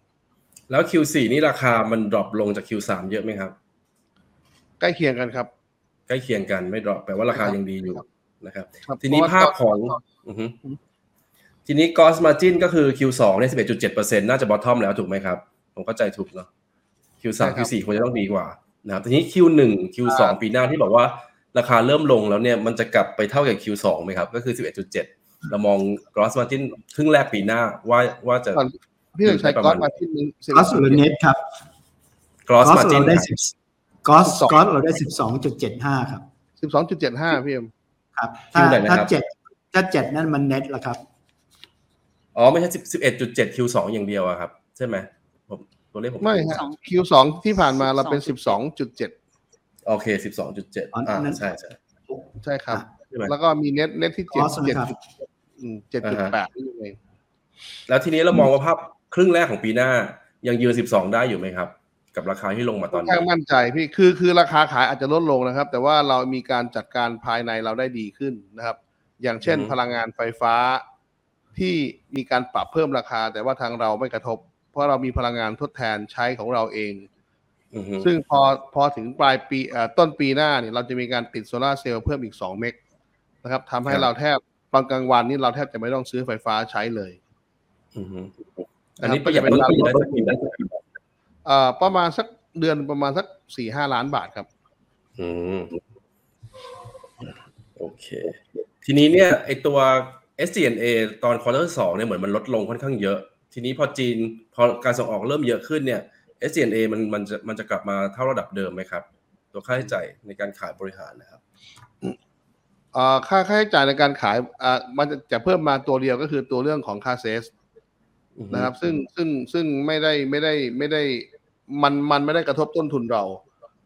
แล้ว Q4 นี่ราคามัน drop ลงจาก Q3 เยอะไหมครับ ใกล้เคียงกันครับ ใกล้เคียงกันไม่ drop แปลว่าราคาครับยังดีอยู่นะครับครับทีนี้เพระว่ภาพของอือฮึทีนี้ gross margin ก็คือ Q2 เนี่ย11.7%น่าจะ bottom แล้วถูกไหมครับ ผมเข้าใจถูกเนาะ Q3 Q4 ควรจะต้องดีกว่านะครับทีนี้ Q1 Q2 ปีหน้าที่บอกว่าราคาเริ่มลงแล้วเนี่ยมันจะกลับไปเท่ากับ Q2 ไหมครับ ก็คือ 11.7 เรามอง gross margin ครึ่งแรกปีหน้าว่าว่าจะก่อนพี่ต้องใช้ประก๊มาอณตมาที่นึงกอสหรือเน็ตครับ gross กอส margin เราได้ครับสิบกอสกอสเราได้สิบสองจุดเจ็ดห้าครับสิบสองจุดเจ็ดห้าพี่เอ็มครับถ้าคิวไหนนะครับถ้าเจ็ดถ้าเจ็ดนั่นมันเน็ตแล้วครับ อ๋อ ไม่ใช่ 11.7 Q2 อย่างเดียวอะครับ ใช่ไหมผม ตัวเลขผมไม่ฮะ Q สองที่ผ่านมาเราเป็นสิบสองจุดเจ็ดโอเค12.7อ๋ออ่านั้นใช่ใช่ใช่ครับ ใช่ไหมแล้วก็มีเน็ตเน็ตที่เจ็ด Cost เจ็ดนะครับจุดเจ็ดจุดแปดนี่เองแล้วทีนี้เรามองว่าภาพครึ่งแรกของปีหน้า ยังยืน12ได้อยู่ไหมครับ กับราคาที่ลงมาตค่ออนนนี้ ข้างมั่นใจพี่คือคือราคาขายอาจจะลดลงนะครับ แต่ว่าเรามีการจัดการภายในเราได้ดีขึ้นนะครับ อย่างเช่นพลังงานไฟฟ้าที่มีการปรับเพิ่มราคา แต่ว่าทางเราไม่กระทบ เพราะเรามีพลังงานทดแทนใช้ของเราเองอือฮึซึ่งพอพอถึงปลายปีเอ่อต้นปีหน้าเนี่ยเราจะมีการติดโซลาร์เซลล์เพิ่มอีก 2 เมกนะครับทำให้เราแทบตอนกลางวันนี่เราแทบจะไม่ต้องซื้อไฟฟ้าใช้เลยอือฮึนะครับอันนี้ประหยัดต้นทุนได้สักกี่บาทเอ่อประมาณสักเดือนประมาณสักสี่ห้าล้านบาทครับ อืมโอเค ทีนี้เนี่ยไอตัว SGNA ตอนควอเตอร์สองเนี่ยเหมือนมันลดลงค่อนข้างเยอะ ทีนี้พอจีนพอการส่งออกเริ่มเยอะขึ้นเนี่ย SGNA มันมันจะมันจะกลับมาเท่าระดับเดิมไหมครับ ตัวค่าใช้จ่ายในการขายบริหารนะครับเอ่อค่าค่าใช้จ่ายในการขายอ่ามันจะจะเพิ่มมาตัวเดียวก็คือตัวเรื่องของค่า cess อือฮึนะครับ ซึ่งซึ่งซึ่งไม่ได้ไม่ได้ไม่ได้มันมันไม่ได้กระทบต้นทุนเรา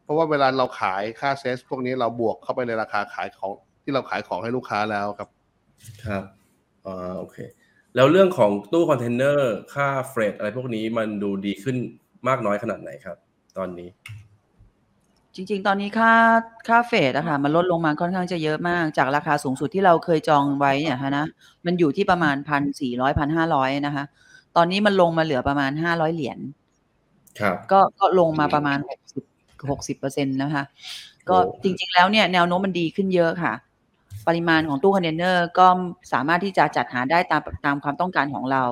เพราะว่าเวลาเราขายค่า cess พวกนี้เราบวกเข้าไปในราคาขายของที่เราขายของให้ลูกค้าแล้วครับ ครับอ่าโอเค แล้วเรื่องของตู้คอนเทนเนอร์ค่า freight อะไรพวกนี้มันดูดีขึ้นมากน้อยขนาดไหนครับ ตอนนี้ จริง ๆ ตอนนี้ค่าค่า freight อะค่ะมันลดลงมาค่อนข้างจะเยอะมาก จากราคาสูงสุดที่เราเคยจองไว้เนี่ยฮะนะมันอยู่ที่ประมาณพันสี่ร้อยพันห้าร้อยนะคะตอนนี้มันลงมาเหลือประมาณห้าร้อยเหรียญครับก็ก็ลงมาประมาณหกสิบหกสิบเปอร์เซ็นต์นะคะ ก็โอ้จริง ๆ แล้วเนี่ยแนวโน้มมันดีขึ้นเยอะค่ะ ปริมาณของตู้คอนเทนเนอร์ก็สามารถที่จะจัดหาได้ตามตามความต้องการของเรา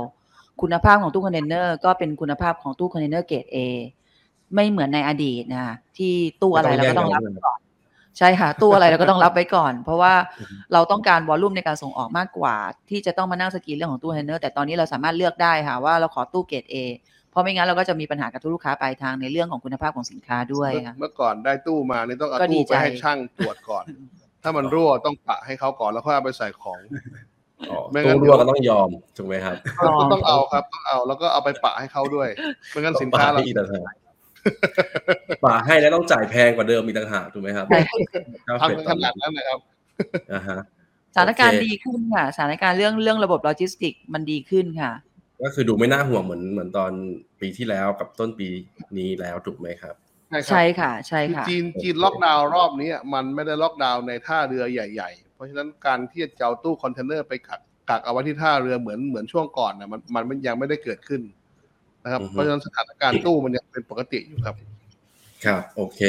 คุณภาพของตู้คอนเทนเนอร์ก็เป็นคุณภาพของตู้คอนเทนเนอร์เกรด A ไม่เหมือนในอดีตนะคะที่ตู้อะไรเราก็ต้องรับไว้ก่อนใช่ค่ะตู้อะไรเราก็ต้องรับไว้ก่อน เพราะว่าเราต้องการ volume ในการส่งออกมากกว่า ที่จะต้องมานั่งสกรีนเรื่องของตู้คอนเทนเนอร์แต่ตอนนี้เราสามารถเลือกได้ค่ะว่าเราขอตู้เกรด A เพราะไม่งั้นเราก็จะมีปัญหากับทุกลูกค้าปลายทางในเรื่องของคุณภาพของสินค้าด้วยเมื่อค่ะเมื่อก่อนได้ตู้มานี่ต้องเอาก็ดีตู้ไปใจให้ช่างตรวจก่อน ถ้ามันรั่วต้องปะให้เขาก่อนแล้วค่อยเอาไปใส่ของอ๋อไม่งั้ตู้นรั่วก็ต้องยอมถูกไหมครับก็ต้องเอาครับต้องเอาแล้วก็เอาไปปะให้เขาด้วยไม่งั้นสินค้าเราต้องปให้อีกต่างหากป่าให้แล้วต้องจ่ายแพงกว่าเดิมอีกต่างหากถูกไหมครับใช่ค่าทำเฟรกันตขตอนนานี้ดนั้นนะครับอ่าฮะสถานการณ์โอเคดีขึ้นค่ะสถานการณ์เรื่องเรื่องระบบโลจิสติกมันดีขึ้นค่ะ ก็คือดูไม่น่าห่วงเหมือนเหมือนตอนปีที่แล้วกับต้นปีนี้แล้วถูกไหมครับ ใช่ครับใช่ค่ะ ใช่คือค่ะจีนจีนล็อกดาวน์รอบนี้มันไม่ได้ล็อกดาวน์ในท่าเรือใหญ่ ๆ เพราะฉะนั้นการที่จะเอาตู้คอนเทนเนอร์ไปกักกักเอาไว้ที่ท่าเรือเหมือนเหมือนช่วงก่อนนะมันมันมันยังไม่ได้เกิดขึ้นนะครับอือฮึเพราะฉะนั้นสถานการณ์ตู้มันยังเป็นปกติอยู่ครับ ครับโอเค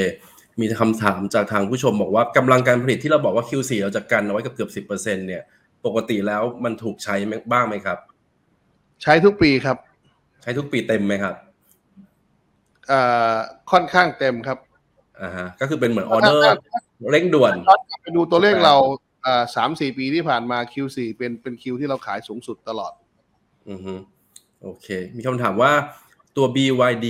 มีคำถามจากทางผู้ชมบอกว่ากำลังการผลิตที่เราบอกว่า Q4 เราจะกันเอาไว้กับเกือบสิบเปอร์เซ็นเนี่ย ปกติแล้วมันถูกใช้บ้างไหมครับ ใช้ทุกปีครับ ใช้ทุกปีเต็มไหมครับเอ่อค่อนข้างเต็มครับอ่าฮะก็คือเป็นเหมือนออเดอร์เร่งด่วนย้อนกลับไปดูตัวเลขเราเอ่อสามสี่ปีที่ผ่านมา Q4 เป็นเป็น Q ที่เราขายสูงสุดตลอด อือฮึโอเค มีคำถามว่าตัว BYD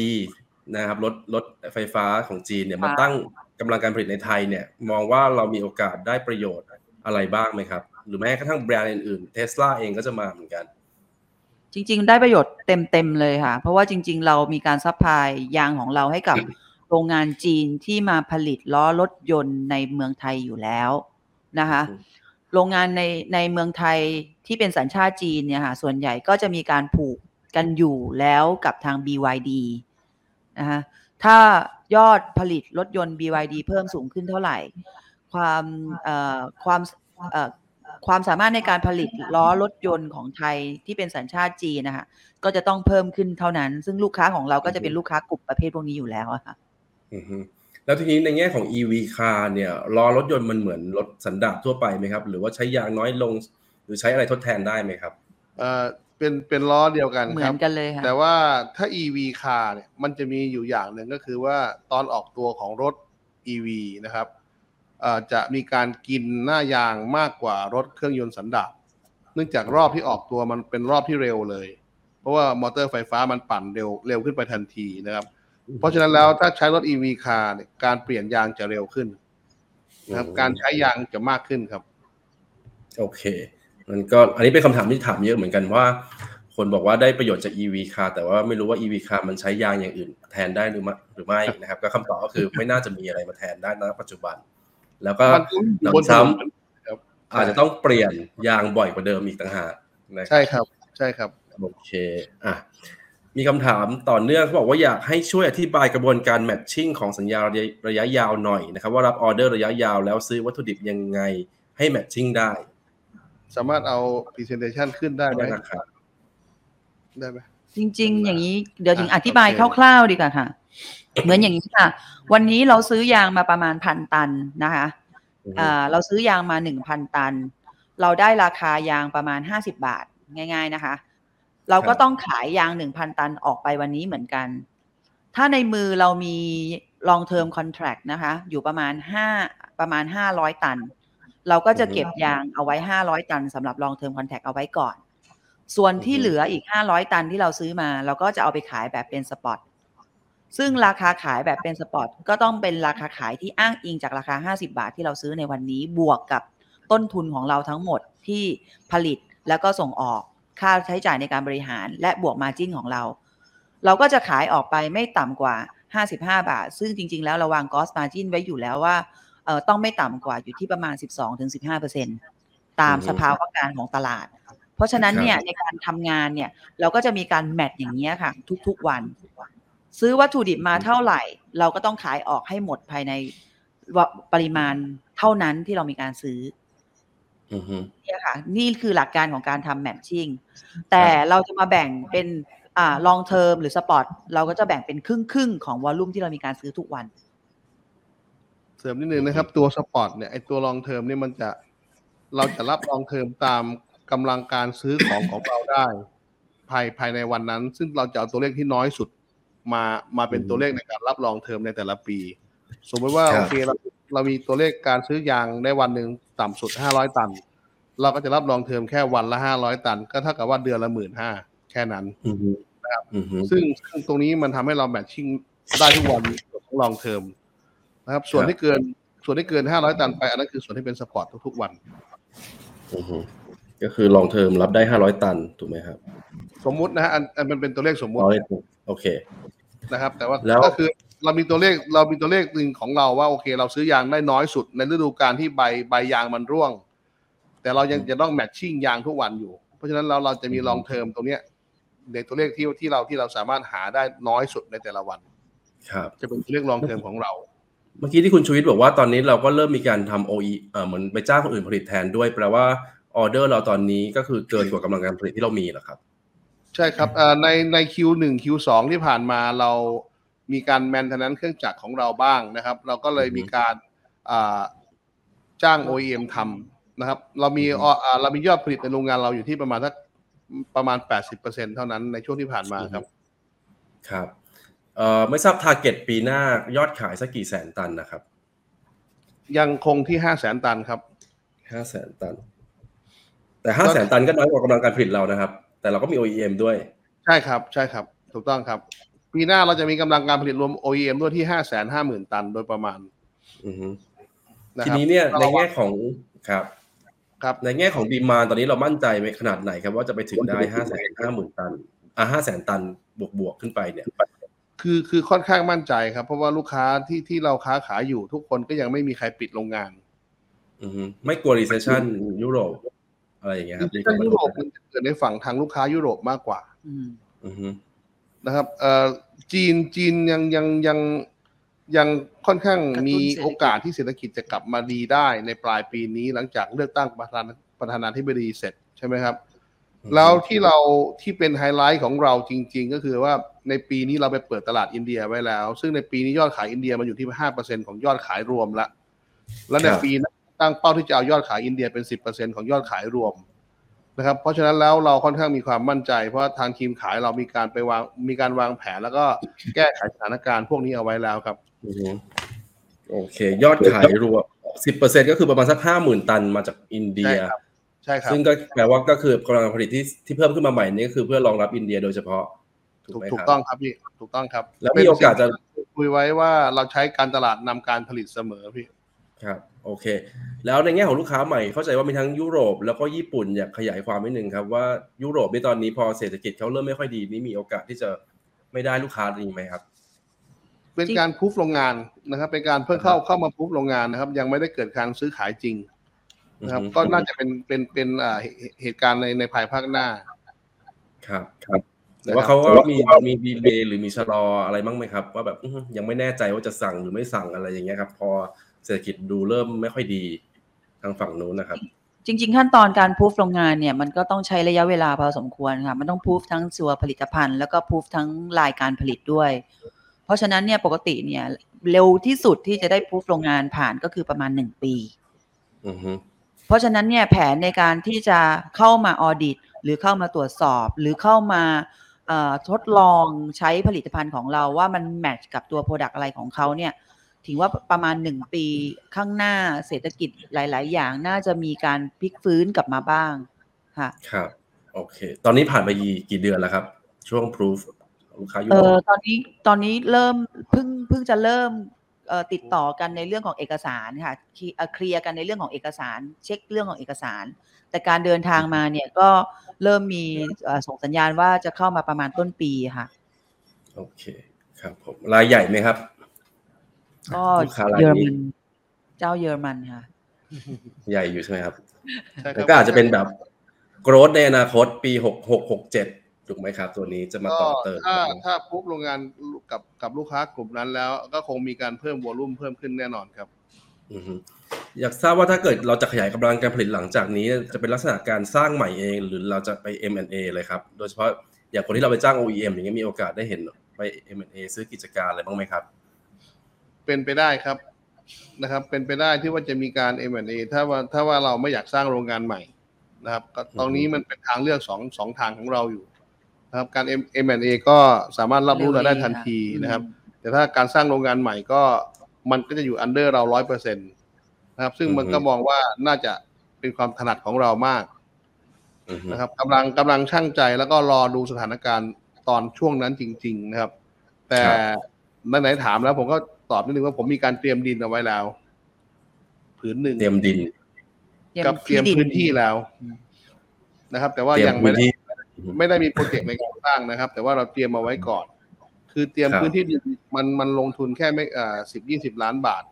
นะครับรถรถไฟฟ้าของจีนเนี่ยมาค่ะตั้งกำลังการผลิตในไทยเนี่ย มองว่าเรามีโอกาสได้ประโยชน์อะไรบ้างไหมครับ หรือแม้กระทั่งแบรนด์อื่นๆเทสลาเองก็จะมาเหมือนกัน จริง ๆ ได้ประโยชน์เต็ม ๆ เลยค่ะ เพราะว่าจริง ๆ เรามีการ supplyยางของเราให้กับโรงงานจีนที่มาผลิตล้อรถยนต์ในเมืองไทยอยู่แล้วนะคะอืมโรงงานในในเมืองไทยที่เป็นสัญชาติจีนเนี่ยค่ะส่วนใหญ่ก็จะมีการผูกกันอยู่แล้วกับทาง BYD นะคะถ้ายอดผลิตรถยนต์ BYD เพิ่มสูงขึ้นเท่าไหร่ ความเอ่อความเอ่อ ความสามารถในการผลิตล้อรถยนต์ของไทยที่เป็นสัญชาติจีนนะคะก็จะต้องเพิ่มขึ้นเท่านั้น ซึ่งลูกค้าของเราก็จะเป็นลูกค้ากลุ่มประเภทพวกนี้อยู่แล้วอะค่ะอือฮึแล้วทีนี้ในแง่ของ EV car เนี่ยล้อรถยนต์มันเหมือนรถสันดาปทั่วไปไหมครับ หรือว่าใช้ยางน้อยลง หรือใช้อะไรทดแทนได้ไหมครับเอ่อเป็นเป็นล้อเดียวกันเหมืคอรับนกันเลยค่ะแต่ว่าถ้า EV car เนี่ยมันจะมีอยู่อย่างหนึ่งก็คือว่าตอนออกตัวของรถ EV นะครับเอ่อ จะมีการกินหน้ายางมากกว่ารถเครื่องยนต์สันดาปเนื่องจากรอบที่ออกตัวมันเป็นรอบที่เร็วเลย เพราะว่ามอเตอร์ไฟฟ้ามันปั่นเร็วเร็วขึ้นไปทันทีนะครับ เพราะฉะนั้นแล้วถ้าใช้รถ EV car เนี่ยการเปลี่ยนยางจะเร็วขึ้นนะครับอืมการใช้ยางจะมากขึ้นครับ โอเค มันก็อันนี้เป็นคำถามที่ถามเยอะเหมือนกันว่า คนบอกว่าได้ประโยชน์จาก EV car แต่ว่าไม่รู้ว่า EV car มันใช้ยางอย่างอื่น แทนได้หรือไม่หรือไม่นะครับ ก็คำตอบก็คือไม่น่าจะมีอะไรมาแทนได้ณปัจจุบัน แล้วก็มันต้องอยู่บนถซ้นนครับำอาจจะต้องเปลี่ยนยางบ่อยกว่าเดิมอีกต่างหากนะครับใช่ครับ ใช่ครับโอเคอะมีคำถามต่อเนื่องเขาบอกว่าอยากให้ช่วยอธิบายกระบวนการแมทชิ่งของสัญญาระยะระยะยาวหน่อยนะครับ ว่ารับออเดอร์ระยะยาวแล้วซื้อวัตถุดิบยังไงให้แมทชิ่งได้ สามารถเอา presentation ขึ้นได้ไหมนะครับได้ไหมจริง ๆ อย่างนี้เดี๋ยวถึงออะธิบายโอเคคร่าว ๆ ดีกว่าค่ะ เหมือนอย่างนี้ค่ะ วันนี้เราซื้อยางมาประมาณพันตันนะคะอ่าเราซื้อยางมาหนึ่งพันตัน เราได้ราคายางประมาณห้าสิบาทง่าย ๆนะคะ เราก็ครับต้องขายยางหนึ่งพันตันออกไปวันนี้เหมือนกัน ถ้าในมือเรามี long term contract นะคะ อยู่ประมาณห้าประมาณห้าร้อยตัน เราก็จะเก็บยางเอาไว้ห้าร้อยตันสำหรับ long term contract เอาไว้ก่อน ส่วนที่อือฮึเหลืออีกห้าร้อยตันที่เราซื้อมา เราก็จะเอาไปขายแบบเป็นสปอต ซึ่งราคาขายแบบเป็นสปอตก็ต้องเป็นราคาขายที่อ้างอิงจากราคา 50 บาทที่เราซื้อในวันนี้บวกกับต้นทุนของเราทั้งหมดที่ผลิตแล้วก็ส่งออกค่าใช้จ่ายในการบริหาร และบวกมาจิ้นของเรา เราก็จะขายออกไปไม่ต่ำกว่า 55 บาท ซึ่งจริง ๆ แล้วเราวางกอสมาจิ้นไว้อยู่แล้วว่าเอ่อต้องไม่ต่ำกว่าอยู่ที่ประมาณ 12-15%ตามอือฮึสภาวะการของตลาด เพราะฉะนั้นเนี่ยในการทำงานเนี่ยเราก็จะมีการ match อย่างเนี้ยค่ะ ทุกๆวัน ซื้อวัตถุดิบมาเท่าไหร่ เราก็ต้องขายออกให้หมดภายในวะปริมาณเท่านั้นที่เรามีการซื้ออือฮึเนี่ยค่ะ นี่คือหลักการของการทำ matching แต่เราจะมาแบ่งเป็นอ่า long term หรือ spot เราก็จะแบ่งเป็นครึ่งครึ่งๆของ volume ที่เรามีการซื้อทุกวัน เสริมนิดนึงนะครับ ตัว spot เนี่ยไอตัว long term เนี่ยมันจะเราจะรับลองเทอมตามกำลังการซื้อของของเราได้ ภายภายในวันนั้น ซึ่งเราจะเอาตัวเลขที่น้อยสุด มามาเป็นอืมตัวเลขในการรับรองเทอมในแต่ละปี สมมติว่าครับโอเคเราเรามีตัวเลขการซื้อยางได้วันหนึ่งต่ำสุดห้าร้อยตัน เราก็จะรับรองเทอมแค่วันละห้าร้อยตัน ก็เท่ากับว่าเดือนละหมื่นห้าแค่นั้นอือฮึอือฮึซึ่งซึ่งตรงนี้มันทำให้เราแมทชิ่งได้ทุกวันของลองเทอมนะครับ ส่วนที่เกินส่วนที่เกินห้าร้อยตันไปอันนั้นคือส่วนที่เป็น spot ทุกๆวันอือฮึก็คือ long term รับได้ห้าร้อยตันถูกไหมครับ สมมุตินะฮะอันอันมันเป็นตัวเลขสมมุติร้อยโอเค นะครับ แต่ว่าแล้วก็คือเรามีตัวเลขเรามีตัวเลขหนึ่งของเราว่าโอเค เราซื้อยางได้น้อยสุดในฤดูกาลที่ใบใบยางมันร่วง แต่เรายังจะต้อง matching ยางทุกวันอยู่ เพราะฉะนั้นเราเราจะมี long term ตรงเนี้ยในตัวเลขที่ที่เราที่เราสามารถหาได้น้อยสุดในแต่ละวัน ครับ จะเป็นตัวเลขลองเทอมของเรา เมื่อกี้ที่คุณชูวิทย์บอกว่าตอนนี้เราก็เริ่มมีการทำ OE เอ่อเหมือนไปจ้างคนอื่นผลิตแทนด้วยแปลว่าออเดอร์เราตอนนี้ก็คือเกินกว่ากำลังการผลิตที่เรามีเหรอครับ ใช่ครับเอ่อในใน Q1 Q2 ที่ผ่านมาเรามีการแมนเทนนั้นเครื่องจักรของเราบ้างนะครับ เราก็เลยอือฮึมีการอ่าจ้าง OEM ทำนะครับ เรามีอือฮึอ่าอ่าเรามียอดผลิตในโรงงานเราอยู่ที่ประมาณสักประมาณ 80%เท่านั้นในช่วงที่ผ่านมาครับ ครับเอ่อไม่ทราบทาร์เก็ตปีหน้ายอดขายสักกี่แสนตันนะครับ ยังคงที่5 0 0แสนตันครับห้าแสนตัน แต่ห้าแสนตันก็น้อยกว่ากำลังการผลิตเรานะครับ แต่เราก็มี OEM ด้วย ใช่ครับ ใช่ครับ ถูกต้องครับ ปีหน้าเราจะมีกำลังการผลิตรวม OEM ด้วยที่5 5 0 0 0 0ตันโดยประมาณอือฮึนะทีครับนี้เนี่ยในเราแง่ของครับครับในแง่ของดีมานตอนนี้เรามั่นใจไหมขนาดไหนครับ ว่าจะไปถึงได้ห้าแสนห้าหมื่นตัน อะห้าแสนตันบวกบวกๆขึ้นไปเนี่ย คือคือค่อนข้างมั่นใจครับ เพราะว่าลูกค้าที่ที่เราค้าขายอยู่ทุกคนก็ยังไม่มีใครปิดโรงงาน อือฮึไม่กลัว recession ยุโรป อะไรอย่างเงี้ยครับที่ยุโรปมันจะเกิดในฝั่งทางลูกค้ายุโรปมากกว่า อืมอือฮึนะครับเอ่อจีนจีนยังยังยังยังค่อนข้างมีโอกาสที่เศรษฐกิจจะกลับมาดีได้ในปลายปีนี้หลังจากเลือกตั้งประธานปประธานาธิบดีเสร็จใช่ไหมครับ แล้วที่เราที่เป็นไฮไลท์ของเราจริง ๆ ก็คือว่าในปีนี้เราไปเปิดตลาดอินเดียไว้แล้ว ซึ่งในปีนี้ยอดขายอินเดียมันอยู่ที่ห้าเปอร์เซ็นของยอดขายรวมละ แล้วในครับปีหน้า ตั้งเป้าที่จะเอายอดขายอินเดียเป็นสิบเปอร์เซ็นของยอดขายรวมนะครับ เพราะฉะนั้นแล้วเราค่อนข้างมีความมั่นใจ เพราะทางทีมขายเรามีการไปวางมีการวางแผนแล้วก็แก้ไขสถานการณ์พวกนี้เอาไว้แล้วครับอือฮึโอเค ยอดขายรวมสิบเปอร์เซ็นก็คือประมาณสักห้าหมื่นตันมาจากอินเดียใช่ครับใช่ครับซึ่งก็แปลว่าก็คือกำลังผลิตที่ที่เพิ่มขึ้นมาใหม่นี่ก็คือเพื่อรองรับอินเดียโดยเฉพาะถูกถูกไหมถูคกรับต้องครับพี่ถูกต้องครับ แล้วมีโอกาสจะเป็นสิ่งที่คุยไว้ว่าเราใช้การตลาดนำการผลิตเสมอพี่ครับ โอเค แล้วในแง่ของลูกค้าใหม่เข้าใจว่ามีทั้งยุโรป แล้วก็ญี่ปุ่นอยากขยายความนิดนึงครับว่ายุโรปในตอนนี้พอเศรษฐกิจเขาเริ่มไม่ค่อยดีนี่มีโอกาสที่จะไม่ได้ลูกค้าดีไหมครับ เป็นการพูฟโรงงานนะครับ เป็นการเพิ่งเข้าเข้ามาพูฟโรงงานนะครับ ยังไม่ได้เกิดการซื้อขายจริงนะครับอือฮึก็น่าจะเป็นเป็นเป็นอ่าเหตุเหตุการณ์ในในภายภาคหน้า ครับครับแต่ว่าเขาก็มีมีดีเลย์หรือมีชะลออะไรบ้างไหมครับ ว่าแบบอื้อหือยังไม่แน่ใจว่าจะสั่งหรือไม่สั่งอะไรอย่างเงี้ยครับ พอ เศรษฐกิจดูเริ่มไม่ค่อยดีทางฝั่งนู้นนะครับ จริง ๆ ขั้นตอนการพูฟโรงงานเนี่ยมันก็ต้องใช้ระยะเวลาพอสมควรค่ะ มันต้องพูฟทั้งตัวผลิตภัณฑ์แล้วก็พูฟทั้งรายการผลิตด้วย เพราะฉะนั้นเนี่ยปกติเนี่ยเร็วที่สุดที่จะได้พูฟโรงงานผ่านก็คือประมาณหนึ่งปีอือฮึเพราะฉะนั้นเนี่ยแผนในการที่จะเข้ามา audit หรือเข้ามาตรวจสอบ หรือเข้ามาเอ่อทดลองใช้ผลิตภัณฑ์ของเราว่ามัน match กับตัว product อะไรของเขาเนี่ย ถือว่าประมาณหนึ่งปีข้างหน้าเศรษฐกิจหลาย ๆ อย่างน่าจะมีการพลิกฟื้นกลับมาบ้างค่ะครับ โอเค ตอนนี้ผ่านไปกี่กี่เดือนแล้วครับ ช่วง proof ลูกค้ายุเอโรอปตอนนี้ตอนนี้เริ่มเพิ่งเพิ่งจะเริ่มเอ่อติดต่อกันในเรื่องของเอกสารค่ะเคลีเอ่อเคลียร์กันในเรื่องของเอกสาร เช็คเรื่องของเอกสาร แต่การเดินทางมาเนี่ยก็เริ่มมีเอ่อส่งสัญญาณว่าจะเข้ามาประมาณต้นปีค่ะ โอเคครับผมรายใหญ่ไหมครับ ก็ลูกค้ารายเยอรนี้มันเจ้าเยอรมันค่ะ ใหญ่อยู่ใช่ไหมครับใช่คแล้รับวก็อาจจะเป็นแบบโกรธในอนาคตปีหกหกหกเจ็ดถูกไหมครับ ตัวนี้จะมาก็ต่อเติมถ้าถ้าพูฟโรงงานกับกับลูกค้ากลุ่มนั้นแล้วก็คงมีการเพิ่มวอลุ่มเพิ่มขึ้นแน่นอนครับอือฮึอยากทราบว่าถ้าเกิดเราจะขยายกำลังการผลิตหลังจากนี้ จะเป็นลักษณะการสร้างใหม่เอง หรือเราจะไป M&A เลยครับ โดยเฉพาะอย่างคนที่เราไปจ้าง OEM อย่างเงี้ยมีโอกาสได้เห็นไป M&A ซื้อกิจการอะไรบ้างไหมครับ เป็นไปได้ครับนะครับ เป็นไปได้ที่ว่าจะมีการ M&A ถ้าว่าถ้าว่าเราไม่อยากสร้างโรงงานใหม่นะครับก็ตรงนี้มันเป็นทางเลือกสองสองทางของเราอยู่นะครับการ M- M&A ก็สามารถรับรู้เราได้ทันทีนะครับ แต่ถ้าการสร้างโรงงานใหม่ก็มันก็จะอยู่อันเดอร์เราร้อยเปอร์เซ็นตนะครับ ซึ่งมันก็มองว่าน่าจะเป็นความถนัดของเรามากอือฮึนะครับกำลังกำลังช่างใจแล้วก็รอดูสถานการณ์ตอนช่วงนั้นจริง ๆ นะครับ แต่ไหนๆถามแล้วผมก็ ตอบนิดนึงว่าผมมีการเตรียมดินเอาไว้แล้วผืนหนึ่งเตรียมดิน กับเตรียมพื้นที่แล้วนะครับ แต่ว่าเตรียยัมงพื้ไม่นได้ที่ไม่ได้มีโปรเจกต์ในการสร้างนะครับ แต่ว่าเราเตรียมเอาไว้ก่อน คือเตรียมครับพื้นที่ดินมันมันลงทุนแค่ไม่อ่าสิบยี่สิบล้านบาท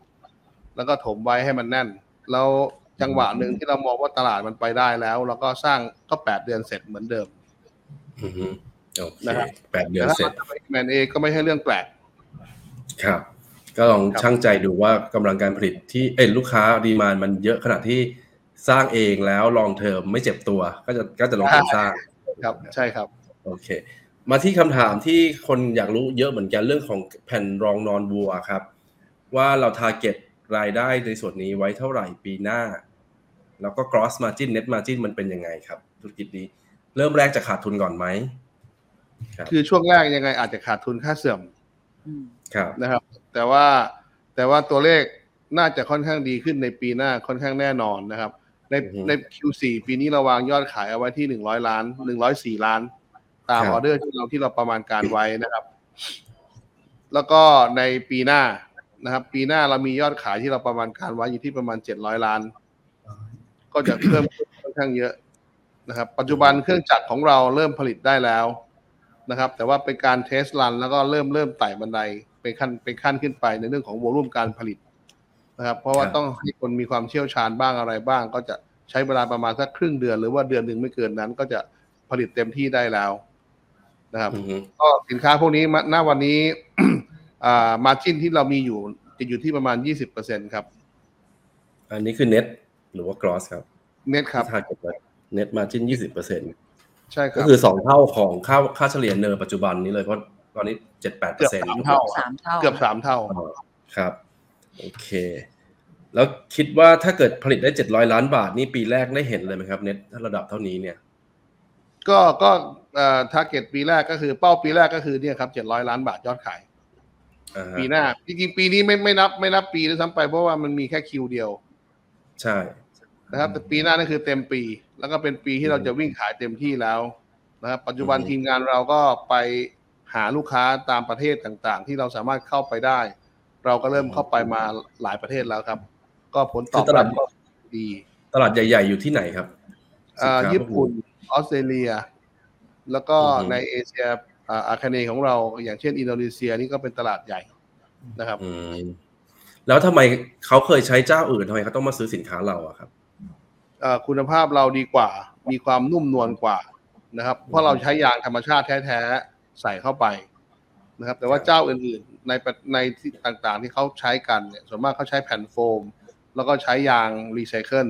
แล้วก็ถมไว้ให้มันแน่น แล้วจังหวะหนึ่งที่เรามองว่าตลาดมันไปได้แล้วเราก็สร้างก็แปดเดือนเสร็จเหมือนเดิมอือฮึโอเคนะครับแปดเดือนแต่ถ้าเสร็จแมนเอก็ไม่ใช่เรื่องแปลกครับ ก็ลองครับช่างใจดูว่ากำลังการผลิตที่เอ้ยลูกค้าดีมานมันเยอะขนาดที่สร้างเองแล้วลองเทอมไม่เจ็บตัว ก็จะก็จะลงทุนสร้างครับใช่ครับโอเค มาที่คำถามที่คนอยากรู้เยอะเหมือนกันเรื่องของแผ่นรองนอนวัวครับ ว่าเราทาร์เก็ตรายได้ในส่วนนี้ไว้เท่าไหร่ปีหน้า แล้วก็ gross margin net margin มันเป็นยังไงครับ ธุรกิจนี้ เริ่มแรกจะขาดทุนก่อนไหมครับคือช่วงแรกยังไงอาจจะขาดทุนค่าเสื่อมอืมครับนะครับ แต่ว่าแต่ว่าตัวเลขน่าจะค่อนข้างดีขึ้นในปีหน้าค่อนข้างแน่นอนนะครับ ในอือฮึใน Q4 ปีนี้เราวางยอดขายเอาไว้ที่หนึ่งร้อยล้านหนึ่งร้อยสี่ล้าน ตามครับออเดอร์ที่เราที่เราประมาณการไว้นะครับ แล้วก็ในปีหน้านะครับ ปีหน้าเรามียอดขายที่เราประมาณการไว้อยู่ที่ประมาณเจ็ดร้อยล้าน ก็จะเพิ่มขึ้นค่อนข้างเยอะนะครับ ปัจจุบันเครื่องจักรของเราเริ่มผลิตได้แล้วนะครับ แต่ว่าเป็นการเทสรันแล้วก็เริ่มเริ่มไต่บันได เป็นขั้นเป็นขั้นขึ้นไปในเรื่องของวอลุ่มการผลิตนะครับ เพราะว่าครับต้องให้คนมีความเชี่ยวชาญบ้างอะไรบ้าง ก็จะใช้เวลาประมาณสักครึ่งเดือน หรือว่าเดือนหนึ่งไม่เกินนั้น ก็จะผลิตเต็มที่ได้แล้วนะครับอือฮึก็สินค้าพวกนี้มาณวันนี้อ่ามาจิ้นที่เรามีอยู่จะอยู่ที่ประมาณยี่สิบเปอร์เซ็นครับ อันนี้คือ net หรือว่า gross ครับ เน็ตครับที่ทาร์เก็ตไว้เน็ตมาจิ้นยี่สิบเปอร์เซ็นต์ใช่คก็รับคือสองเท่าของค่าค่าเฉลี่ยเนอร์ปัจจุบันนี้เลยเพราะ ตอนนี้เจ็ดแปดเปอเกืร์อบเซ็นต์สามเท่าสามเท่า เกือบสามเท่าครับ โอเค แล้วคิดว่าถ้าเกิดผลิตได้เจ็ดร้อยล้านบาทนี่ปีแรกได้เห็นเลยไหมครับเน็ตถ้าระดับเท่านี้เนี่ย ก็ก็เอ่อทาร์เก็ตปีแรกก็คือเป้าปีแรกก็คือเนี่ยครับเจ็ดร้อยล้านบาทยอดขายอ่าฮะปีหน้าจริงๆปีนี้ไม่ไม่นับไม่นับปีด้วยซ้ำไปเพราะว่ามันมีแค่คิวเดียว ใช่นะครับแต่ปีหน้านั่นคือเต็มปี แล้วก็เป็นปีที่เราจะวิ่งขายเต็มที่แล้วนะครับปัจจุบันอืมทีมงานเราก็ไป หาลูกค้าตามประเทศต่างๆ ที่เราสามารถเข้าไปได้ เราก็เริ่มเข้าไปมาหลายประเทศแล้วครับ ก็ผลตอบรับก็ดี ตลาดใหญ่ ๆ อยู่ที่ไหนครับอ่าสินค้าญี่ปุ่นออสเตรเลีย แล้วก็อือฮึในเอเชียอ่าอาคเนย์ของเราอย่างเช่น อินโดนีเซียนี่ก็เป็นตลาดใหญ่นะครับอืมแล้วทำไมเขาเคยใช้เจ้าอื่นทำไมเขาต้องมาซื้อสินค้าเราอะครับเอ่อคุณภาพเราดีกว่า มีความนุ่มนวลกว่านะครับ เพราะเราใช้ยางธรรมชาติแท้ๆ ใส่เข้าไปนะครับ แต่ว่าครับเจ้าอื่นๆในประในที่ต่างๆที่เขาใช้กันเนี่ยส่วนมากเขาใช้แผ่นโฟม แล้วก็ใช้ยางรีไซเคิล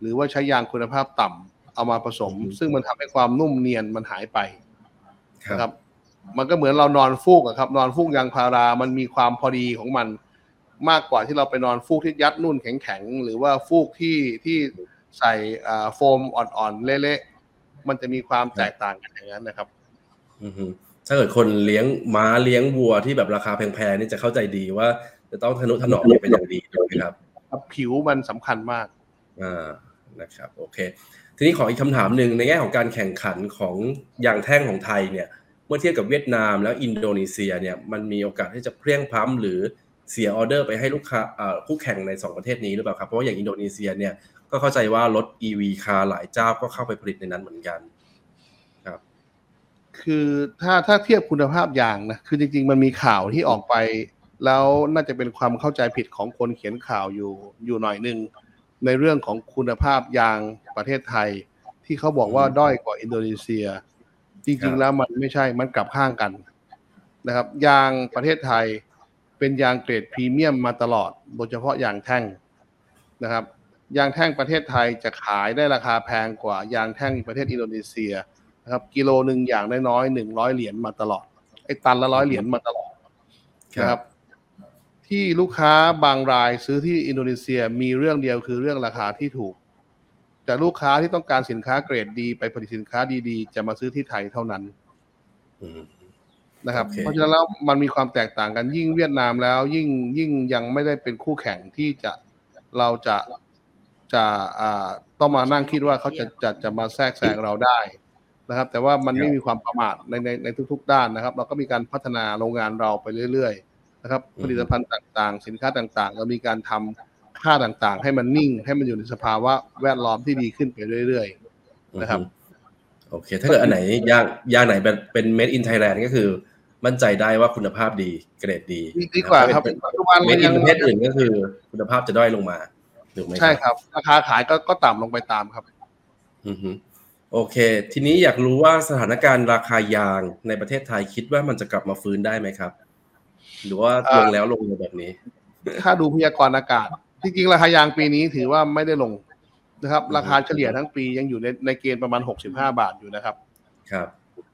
หรือว่าใช้ยางคุณภาพต่ำเอามาผสม ซึ่งมันทำให้ความนุ่มเนียนมันหายไปนะครับ มันก็เหมือนเรานอนฟูกอะครับ นอนฟูกยางพารามันมีความพอดีของมันมากกว่าที่เราไปนอนฟูกที่ยัดนุ่นแข็งๆ หรือว่าฟูกที่ที่ใส่อ่าโฟมอ่อนๆ เละๆ มันจะมีความแตกต่างกันอย่างนั้นนะครับ อือฮึ ถ้าเกิดคนเลี้ยงม้าเลี้ยงวัวที่แบบราคาแพงๆนี่จะเข้าใจดีว่า จะต้องทนุถนอมอย่างเป็นอย่างดีถูกไหมครับผิวมันสำคัญมากอ่านะครับโอเค ทีนี้ขออีกคำถามหนึ่งในแง่ของการแข่งขันของยางแท่งของไทยเนี่ยเมื่อเทียบกับเวียดนามแล้วอินโดนีเซียเนี่ยมันมีโอกาสที่จะเพลียงพล้ำหรือเสียออเดอร์ไปให้ลูกค้าอ่าคู่แข่งในสองประเทศนี้หรือเปล่าครับเพราะว่าอย่างอินโดนีเซียเนี่ยก็เข้าใจว่ารถ EV คาร์หลายเจ้าก็เข้าไปผลิตในนั้นเหมือนกันครับ คือถ้าถ้าเทียบคุณภาพยางนะคือจริง ๆ มันมีข่าวที่ออกไป แล้วน่าจะเป็นความเข้าใจผิดของคนเขียนข่าวอยู่อยู่หน่อยหนึ่งในเรื่องของคุณภาพยางประเทศไทย ที่เขาบอกว่าด้อยกว่าอินโดนีเซีย จริง ๆ แล้วมันไม่ใช่มันกลับข้างกันนะครับ ยางประเทศไทยเป็นยางเกรดพรีเมียมมาตลอด โดยเฉพาะยางแท่งนะครับ ยางแท่งประเทศไทยจะขายได้ราคาแพงกว่ายางแท่งประเทศอินโดนีเซีย นะครับ กิโลหนึ่งอย่างน้อยๆหนึ่งร้อยเหรียญมาตลอดไอ้ตันละร้อยเหรียญมาตลอดนะครับ ที่ลูกค้าบางรายซื้อที่อินโดนีเซียมีเรื่องเดียวคือเรื่องราคาที่ถูก แต่ลูกค้าที่ต้องการสินค้าเกรดดี ไปผลิตสินค้าดีๆ จะมาซื้อที่ไทยเท่านั้นอืมนะครับโอเคเพราะฉะนั้นแล้วมันมีความแตกต่างกันยิ่งเวียดนามแล้ว ยิ่งยิ่งยังไม่ได้เป็นคู่แข่งที่จะเราจะจะอ่าต้องมานั่งคิดว่าเขาจะจะจะมาแทรกแซงเราได้ นะครับ แต่ว่ามันไม่มีความประมาทในในในทุก ๆ ด้านนะครับ เราก็มีการพัฒนาโรงงานเราไปเรื่อยๆนะครับ ผลิตภัณฑ์ต่างๆ สินค้าต่างๆ เรามีการทำค่าต่างๆ ให้มันนิ่ง ให้มันอยู่ในสภาวะแวดล้อมที่ดีขึ้นไปเรื่อยนะครับโอเค ถ้าเกิดอันไหนยางยางไหนเป็นเป็น made in Thailand ก็คือมั่นใจได้ว่าคุณภาพดีเกรดดีๆดีดีกว่าครับเป็นปัจจุบันเมมันดอิยันงประเทศอื่นก็คือ คุณภาพจะด้อยลงมาถูกไหมใช่ครับ ราคาขายก็ก็ต่ำลงไปตามครับ อือฮึ โอเค ทีนี้อยากรู้ว่าสถานการณ์ราคายางในประเทศไทยคิดว่ามันจะกลับมาฟื้นได้ไหมครับ หรือว่าเอ่อลงแล้วลงเลยแบบนี้ ถ้าดูพยากรณ์อากาศ จริงๆ ราคายางปีนี้ถือว่าไม่ได้ลงนะครับอืมราคาเฉลี่ยทั้งปียังอยู่ในในเกณฑ์ประมาณ 65 บาทอยู่นะครับ ครับ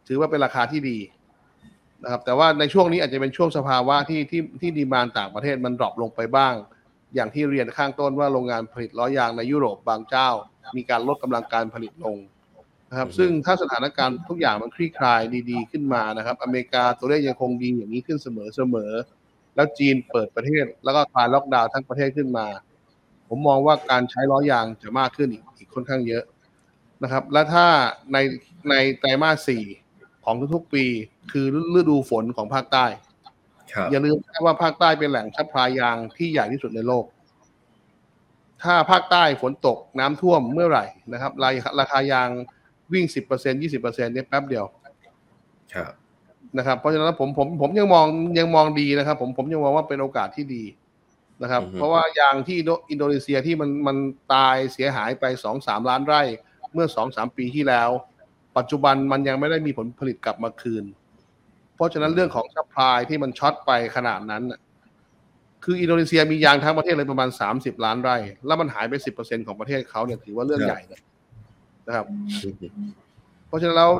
ถือว่าเป็นราคาที่ดีนะครับ แต่ว่าในช่วงนี้อาจจะเป็นช่วงสภาวะที่ที่ที่ดีมานต่างประเทศมันดรอปลงไปบ้าง อย่างที่เรียนข้างต้นว่าโรงงานผลิตล้อยางในยุโรปบางเจ้า มีการลดกำลังการผลิตลง นะครับอืมซึ่งถ้าสถานการณ์ทุกอย่างมันคลี่คลายดีๆขึ้นมานะครับ อเมริกาตัวเลขยังคงดีอย่างนี้ขึ้นเสมอเสมอๆแล้วจีนเปิดประเทศ แล้วก็คลายล็อกดาวน์ทั้งประเทศขึ้นมา ผมมองว่าการใช้ล้อยางจะมากขึ้นอีกอีกค่อนข้างเยอะนะครับ และถ้าในในไตรมาสสี่ของทุกๆ ปี คือฤดูฝนของภาคใต้ครับอย่าลืมนะว่าภาคใต้เป็นแหล่ง supply ยางที่ใหญ่ที่สุดในโลก ถ้าภาคใต้ฝนตกน้ำท่วมเมื่อไหร่นะครับราคาราคายาง วิ่งสิบเปอร์เซ็นต์ยี่สิบเปอร์เซ็นต์เนี่ยแป๊บเดียวครับนะครับ เพราะฉะนั้นผมผมผมยังมองยังมองดีนะครับ ผมผมยังมองว่าเป็นโอกาสที่ดีนะครับอือฮึเพราะว่ายางที่อินโดอินโดนีเซียที่มันมันตายเสียหายไปสองสามล้านไร่ เมื่อสองสามปีที่แล้ว ปัจจุบันมันยังไม่ได้มีผลผลิตกลับมาคืน เพราะฉะนั้นเรื่องของ supply ที่มัน short ไปขนาดนั้นน่ะคืออินโดนีเซียมียางทั้งประเทศเลยประมาณ 30 ล้านไร่ แล้วมันหายไป 10%ของประเทศเขาเนี่ยถือว่าเรื่องใหญ่นะครับ นะครับ เพราะฉะนั้นแล้ว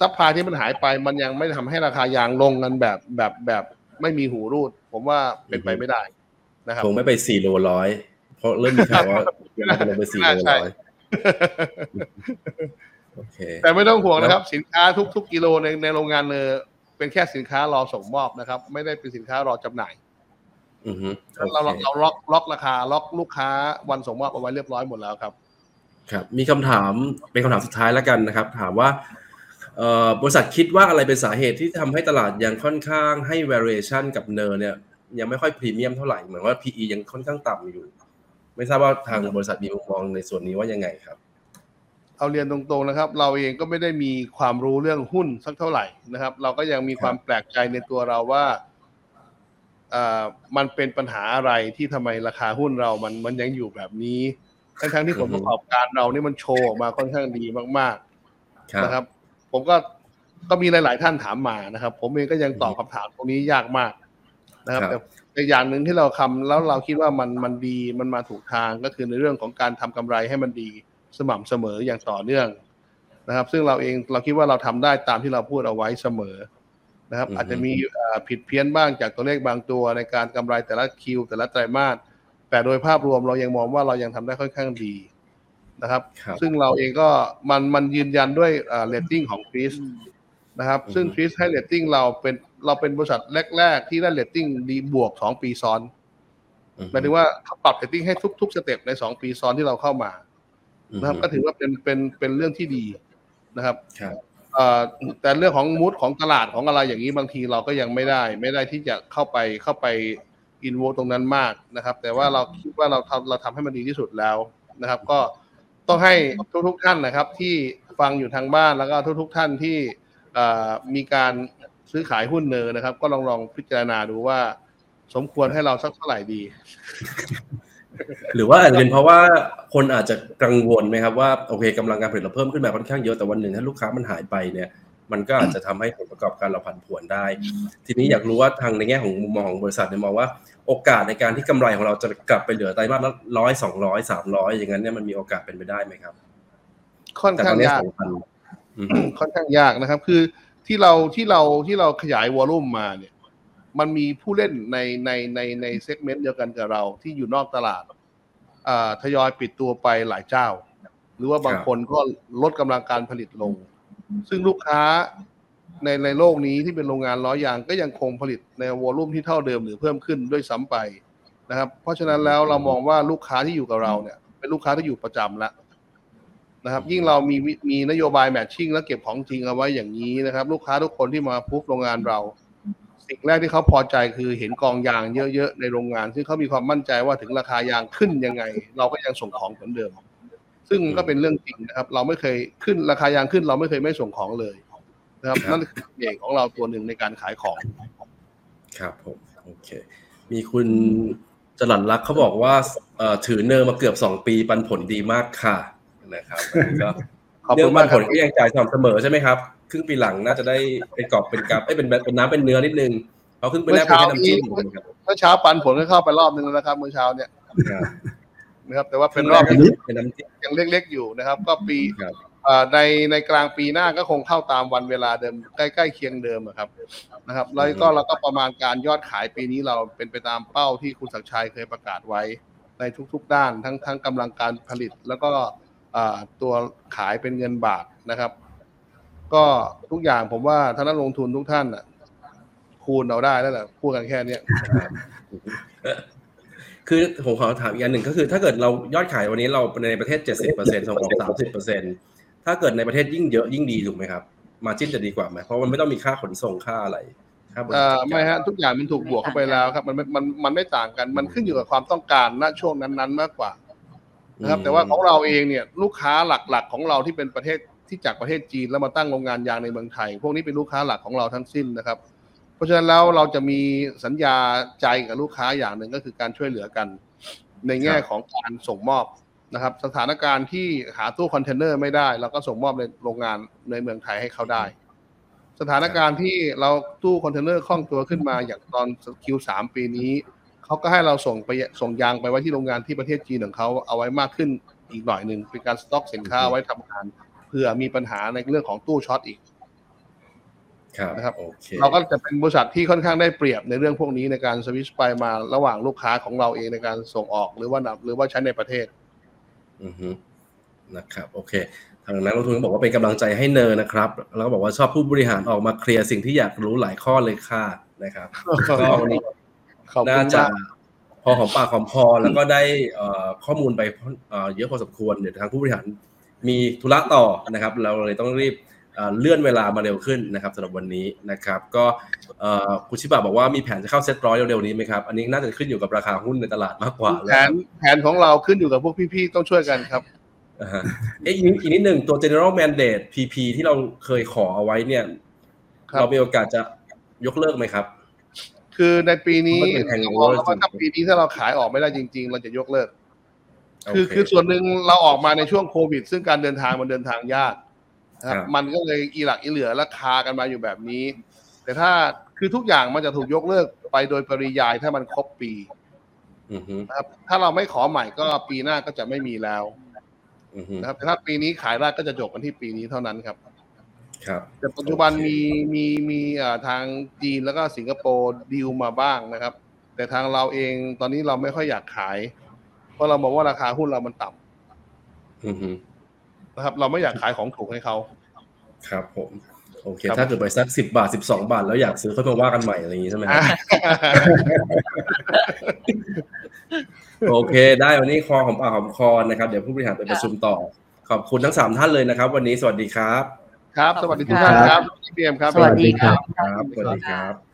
supply ที่มันหายไปมันยังไม่ทำให้ราคายางลงกันแบบแบบแบบไม่มีหูรูด ผมว่าเป็นไปไม่ได้นะครับคงไม่ไปสี่โลร้อยเพราะเริ่มมีข่าวว่าน่าจะลงไปสี่โลร้อยใช่ โอเคแต่ไม่ต้องห่วงนะครับ สินค้าทุกทุกกิโลในในโรงงานเนอเป็นแค่สินค้ารอส่งมอบนะครับ ไม่ได้เป็นสินค้ารอจำหน่ายอือฮึโอเค เราเราเราล็อกล็อกราคาล็อกลูกค้าวันส่งมอบเอาไว้เรียบร้อยหมดแล้วครับ ครับมีคำถามเป็นคำถามสุดท้ายแล้วกันนะครับ ถามว่าบริษัทคิดว่าอะไรเป็นสาเหตุที่ทำให้ตลาดยังค่อนข้างให้ variation กับเนอร์เนี่ย ยังไม่ค่อยพรีเมียมเท่าไหร่เหมือนว่า PE ยังค่อนข้างต่ำอยู่ ไม่ทราบว่าทางบริษัทมีมุมมองในส่วนนี้ว่ายังไงครับ เอาเรียนตรงๆนะครับ เราเองก็ไม่ได้มีความรู้เรื่องหุ้นสักเท่าไหร่นะครับ เราก็ยังมีความแปลกใจในตัวเราว่าอ่มันเป็นปัญหาอะไรที่ทำไมราคาหุ้นเรามันมันยังอยู่แบบนี้ ทั้งๆที่ผลประกอบการเรานี่มันโชว์ออกมาค่อนข้างดีมากครับๆนะครับ ผมก็ก็มีหลาย ๆ ท่านถามมานะครับ ผมเองก็ยังตอบคำถามตรงนี้ยากมากนะครับครับแต่แต่อย่างหนึ่งที่เราทำแล้วเราคิดว่ามันมันดีมันมาถูกทางก็คือในเรื่องของการทำกำไรให้มันดีสม่ำเสมออย่างต่อเนื่องนะครับ ซึ่งเราเองเราคิดว่าเราทำได้ตามที่เราพูดเอาไว้เสมอนะครับอือฮึอาจจะมีเอ่อผิดเพี้ยนบ้างจากตัวเลขบางตัวในการกำไรแต่ละ Q แต่ละไตรมาส แต่โดยภาพรวมเรายังมองว่าเรายังทำได้ค่อนข้างดีนะครับครับ ซึ่งเราเองก็มันมันยืนยันด้วยเรตติ้งของ TRIS นะครับอือฮึซึ่ง TRIS ให้เรตติ้งเราเป็นเราเป็นบริษัทแรก ๆ ที่ได้เรตติ้งดีบวกสองปีซ้อนอือฮึหมายถึงว่าเขาปรับเรตติ้งให้ทุกๆ step ในสองปีซ้อนที่เราเข้ามาอือฮึนะครับ ก็ถือว่าเป็นเป็นเป็นเรื่องที่ดีนะครับครับเอ่อแต่เรื่องของมูดของตลาดของอะไรอย่างนี้บางทีเราก็ยังไม่ได้ ไม่ได้ที่จะเข้าไปเข้าไป อินโวตรงนั้นมากนะครับ แต่ว่าเราคิดว่าเราทำเราทำให้มันดีที่สุดแล้วนะครับ ก็ต้องให้ทุกๆท่านนะครับ ที่ฟังอยู่ทางบ้านแล้วก็ทุกๆท่านที่มีการซื้อขายหุ้นเนอนะครับ ก็ลองลองพิจารณาดูว่า สมควรให้เราสักเท่าไหร่ดี หรือว่าอาจจะเป็นเพราะว่าคนอาจจะกังวลไหมครับว่าโอเคกำลังการผลิตเราเพิ่มขึ้นมาค่อนข้างเยอะแต่วันหนึ่งถ้าลูกค้ามันหายไปเนี่ย มันก็อาจจะทำให้ผลประกอบการเราผันผวนได้ ทีนี้อยากรู้ว่าทางในแง่ของมุมมองของบริษัทเนี่ยมองว่าโอกาสในการที่กำไรของเราจะกลับไปเหลือไตรมาสละร้อยสองร้อยสามร้อยอย่างนั้นเนี่ยมันมีโอกาสเป็นไปได้ไหมครับ ค่อนแต่ตข้าองนนี้ยากสองพันอืมค่อนข้างยากนะครับ คือที่เราที่เราที่เราขยายวอลลุ่มมาเนี่ย มันมีผู้เล่นในในในในเซกเมนต์เดียวกันกับเราที่อยู่นอกตลาดอ่าทยอยปิดตัวไปหลายเจ้า หรือว่าบางครับคนก็ลดกำลังการผลิตลง ซึ่งลูกค้าในในโลกนี้ที่เป็นโรงงานล้อยางก็ยังคงผลิตในวอลลุ่มที่เท่าเดิมหรือเพิ่มขึ้นด้วยซ้ำไปนะครับ เพราะฉะนั้นแล้วเรามองว่าลูกค้าที่อยู่กับเราเนี่ย เป็นลูกค้าที่อยู่ประจำแล้วนะครับ ยิ่งเรามีมีนโยบายแมทชิ่งและเก็บของจริงเอาไว้อย่างนี้นะครับ ลูกค้าทุกคนที่มาพุบโรงงานเรา สิ่งแรกที่เขาพอใจคือเห็นกองยางเยอะๆในโรงงาน ซึ่งเขามีความมั่นใจว่าถึงราคายางขึ้นยังไง เราก็ยังส่งของเหมือนเดิม ซึ่งก็เป็นเรื่องจริงนะครับ เราไม่เคยขึ้นราคายางขึ้น เราไม่เคยไม่ส่งของเลยนะครับครับนั่นคือเอกของเราตัวหนึ่งในการขายของ ครับผมโอเค มีคุณจรันลักษณ์เขาบอกว่าเอ่อถือเนอร์มาเกือบสองปีปันผลดีมากค่ะนะครับอันนี้ก็ขอบเรื่คุองณปัมานกผครับลก็ยังจ่ายสม่ำเสมอใช่ไหมครับครึ่งปีหลังน่าจะได้เป็นกรอบเป็นกราฟเอ้ยเป็นแบบเป็นน้ำเป็นเนื้อนิดนึงเพราะครึ่งปีแรกเป็นแค่น้ำจิ้มอยู่นะครับเมื่อเช้าปันผลก็เข้าไปรอบนึงแล้วนะครับเมื่อเช้าเนี่ย นะครับ แต่ว่าเป็นรอบคที่งแรกเป็นน้ำจิ้มยังเล็กๆอยู่นะครับ ก็ปีครับเอ่อในในกลางปีหน้าก็คงเข้าตามวันเวลาเดิมใกล้ๆเคียงเดิมอะครับนะครับ แล้วก็เราก็ประมาณการยอดขายปีนี้เราเป็นไปตามเป้าที่คุณศักดิ์ชัยเคยประกาศไว้ในทุกๆด้านทั้งทั้งกำลังการผลิตแล้วก็อ่าตัวขายเป็นเงินบาทนะครับ ก็ทุกอย่างผมว่าท่านนักลงทุนทุกท่านอะคูณเอาได้แล้วแหละพูดกันแค่เนี้ย คือผมขอถามอีกอันหนึ่งก็คือ ถ้าเกิดเรายอดขายวันนี้เราในประเทศ 70%ส่งออก30%ถ้าเกิดในประเทศยิ่งเยอะยิ่งดีถูกไหมครับ มาจิ้นจะดีกว่าไหมเพราะมันไม่ต้องมีค่าขนส่งค่าอะไรค่าบริเอ่การอไม่ฮะทุกอย่างมันถูกบวกเข้าไปแล้วครับ มันมันมันไม่ต่างกันมันขึ้นอยู่กับความต้องการณช่วงนั้นๆมากกว่านะครับแต่ว่าของเราเองเนี่ยลูกค้าหลักๆของเราที่เป็นประเทศที่จากประเทศจีนแล้วมาตั้งโรงงานยางในเมืองไทย พวกนี้เป็นลูกค้าหลักของเราทั้งสิ้นนะครับ เพราะฉะนั้นแล้วเราจะมีสัญญาใจกับลูกค้าอย่างหนึ่งก็คือการช่วยเหลือกัน ในแง่ของการส่งมอบนะครับ สถานการณ์ที่หาตู้คอนเทนเนอร์ไม่ได้เราก็ส่งมอบในโรงงานในเมืองไทยให้เขาได้ สถานการณ์ที่เราตู้คอนเทนเนอร์คล่องตัวขึ้นมาอย่างตอน Q3 ปีนี้เขาก็ให้เราส่งไปส่งยางไปไว้ที่โรงงานที่ประเทศจีนของเขาเอาไว้มากขึ้นอีกหน่อยหนึ่งเป็นการสต็อกสินค้าเอาไว้ทำงานเผื่อมีปัญหาในเรื่องของตู้ช็อตอีกครับ นะครับโอเคเราก็จะเป็นบริษัทที่ค่อนข้างได้เปรียบในเรื่องพวกนี้ในการสวิชไปมาระหว่างลูกค้าของเราเองในการส่งออกหรือว่านำหรือว่าใช้ในประเทศ อือฮึนะครับ โอเค ทางนักลงทุนก็บอกว่าเป็นกำลังใจให้เนอร์นะครับ แล้วก็บอกว่าชอบผู้บริหารออกมาเคลียร์สิ่งที่อยากรู้หลายข้อเลยค่ะนะครับก็วันนี้ขอบคุน่าณจะมากพอของปากของคอแล้วก็ได้เอ่อข้อมูลไปเอ่อเยอะพอสมควรเดี๋ยวทางผู้บริหารมีธุระต่อนะครับ เราเลยต้องรีบ เอ่อเลื่อนเวลามาเร็วขึ้นนะครับสำหรับวันนี้นะครับ ก็เอ่อคุณชิบะบอกว่ามีแผนจะเข้าเซ็ตร้อยเร็วๆนี้ไหมครับ อันนี้น่าจะขึ้นอยู่กับราคาหุ้นในตลาดมากกว่าแผแล้วนแผนของเราขึ้นอยู่กับพวกพี่ๆต้องช่วยกันครับอ่าฮะเอ๊ะอีกนิดอีกนิดหนึ่งตัว general mandate PP ที่เราเคยขอเอาไว้เนี่ยครับเรามีโอกาสจะยกเลิกไหมครับ คือในปีนี้มันเป็น hangover เราบอกแล้วว่าถ้าปีนี้ถ้าเราขายออกไม่ได้จริง ๆ เราจะยกเลิก คือโเคือส่วนหนึ่งเราออกมาในช่วงโควิด ซึ่งการเดินทางมันเดินทางยาก นะครับครับมันก็เลยอีหลักอีเหลือราคากันมาอยู่แบบนี้ แต่ถ้าคือทุกอย่างมันจะถูกยกเลิกไปโดยปริยายถ้ามันครบปีอือฮึนะครับ ถ้าเราไม่ขอใหม่ก็ปีหน้าก็จะไม่มีแล้วอือฮึนะครับแต่ถ้าปีนี้ขายได้ก็จะจบกันที่ปีนี้เท่านั้นครับ ครับ แต่ปัจจุบันโอเคมีมีมีเอ่อทางจีนแล้วก็สิงคโปร์ดีลมาบ้างนะครับ แต่ทางเราเองตอนนี้เราไม่ค่อยอยากขาย เพราะเรามองว่าราคาหุ้นเรามันต่ำอือฮึ นะครับ เราไม่อยากขายของถูกให้เขาครับผมโอเคครับถ้าเกิดไปสักสิบาทสิบสองบาท แล้วอยากซื้อค่อยมาว่ากันใหม่อะไรอย่างนี้ใช่ไหมครับโอเค ได้วันนี้คอของปากของคอนะครับ เดี๋ยวผู้บริหารไปประชุมต่อ ขอบคุณทั้งสามท่านเลยนะครับ วันนี้สวัสดีครับ ครับ สวัสดีทุกท่านครับพี่เบียมครับ สวัสดีครับครับสวัสดีครับ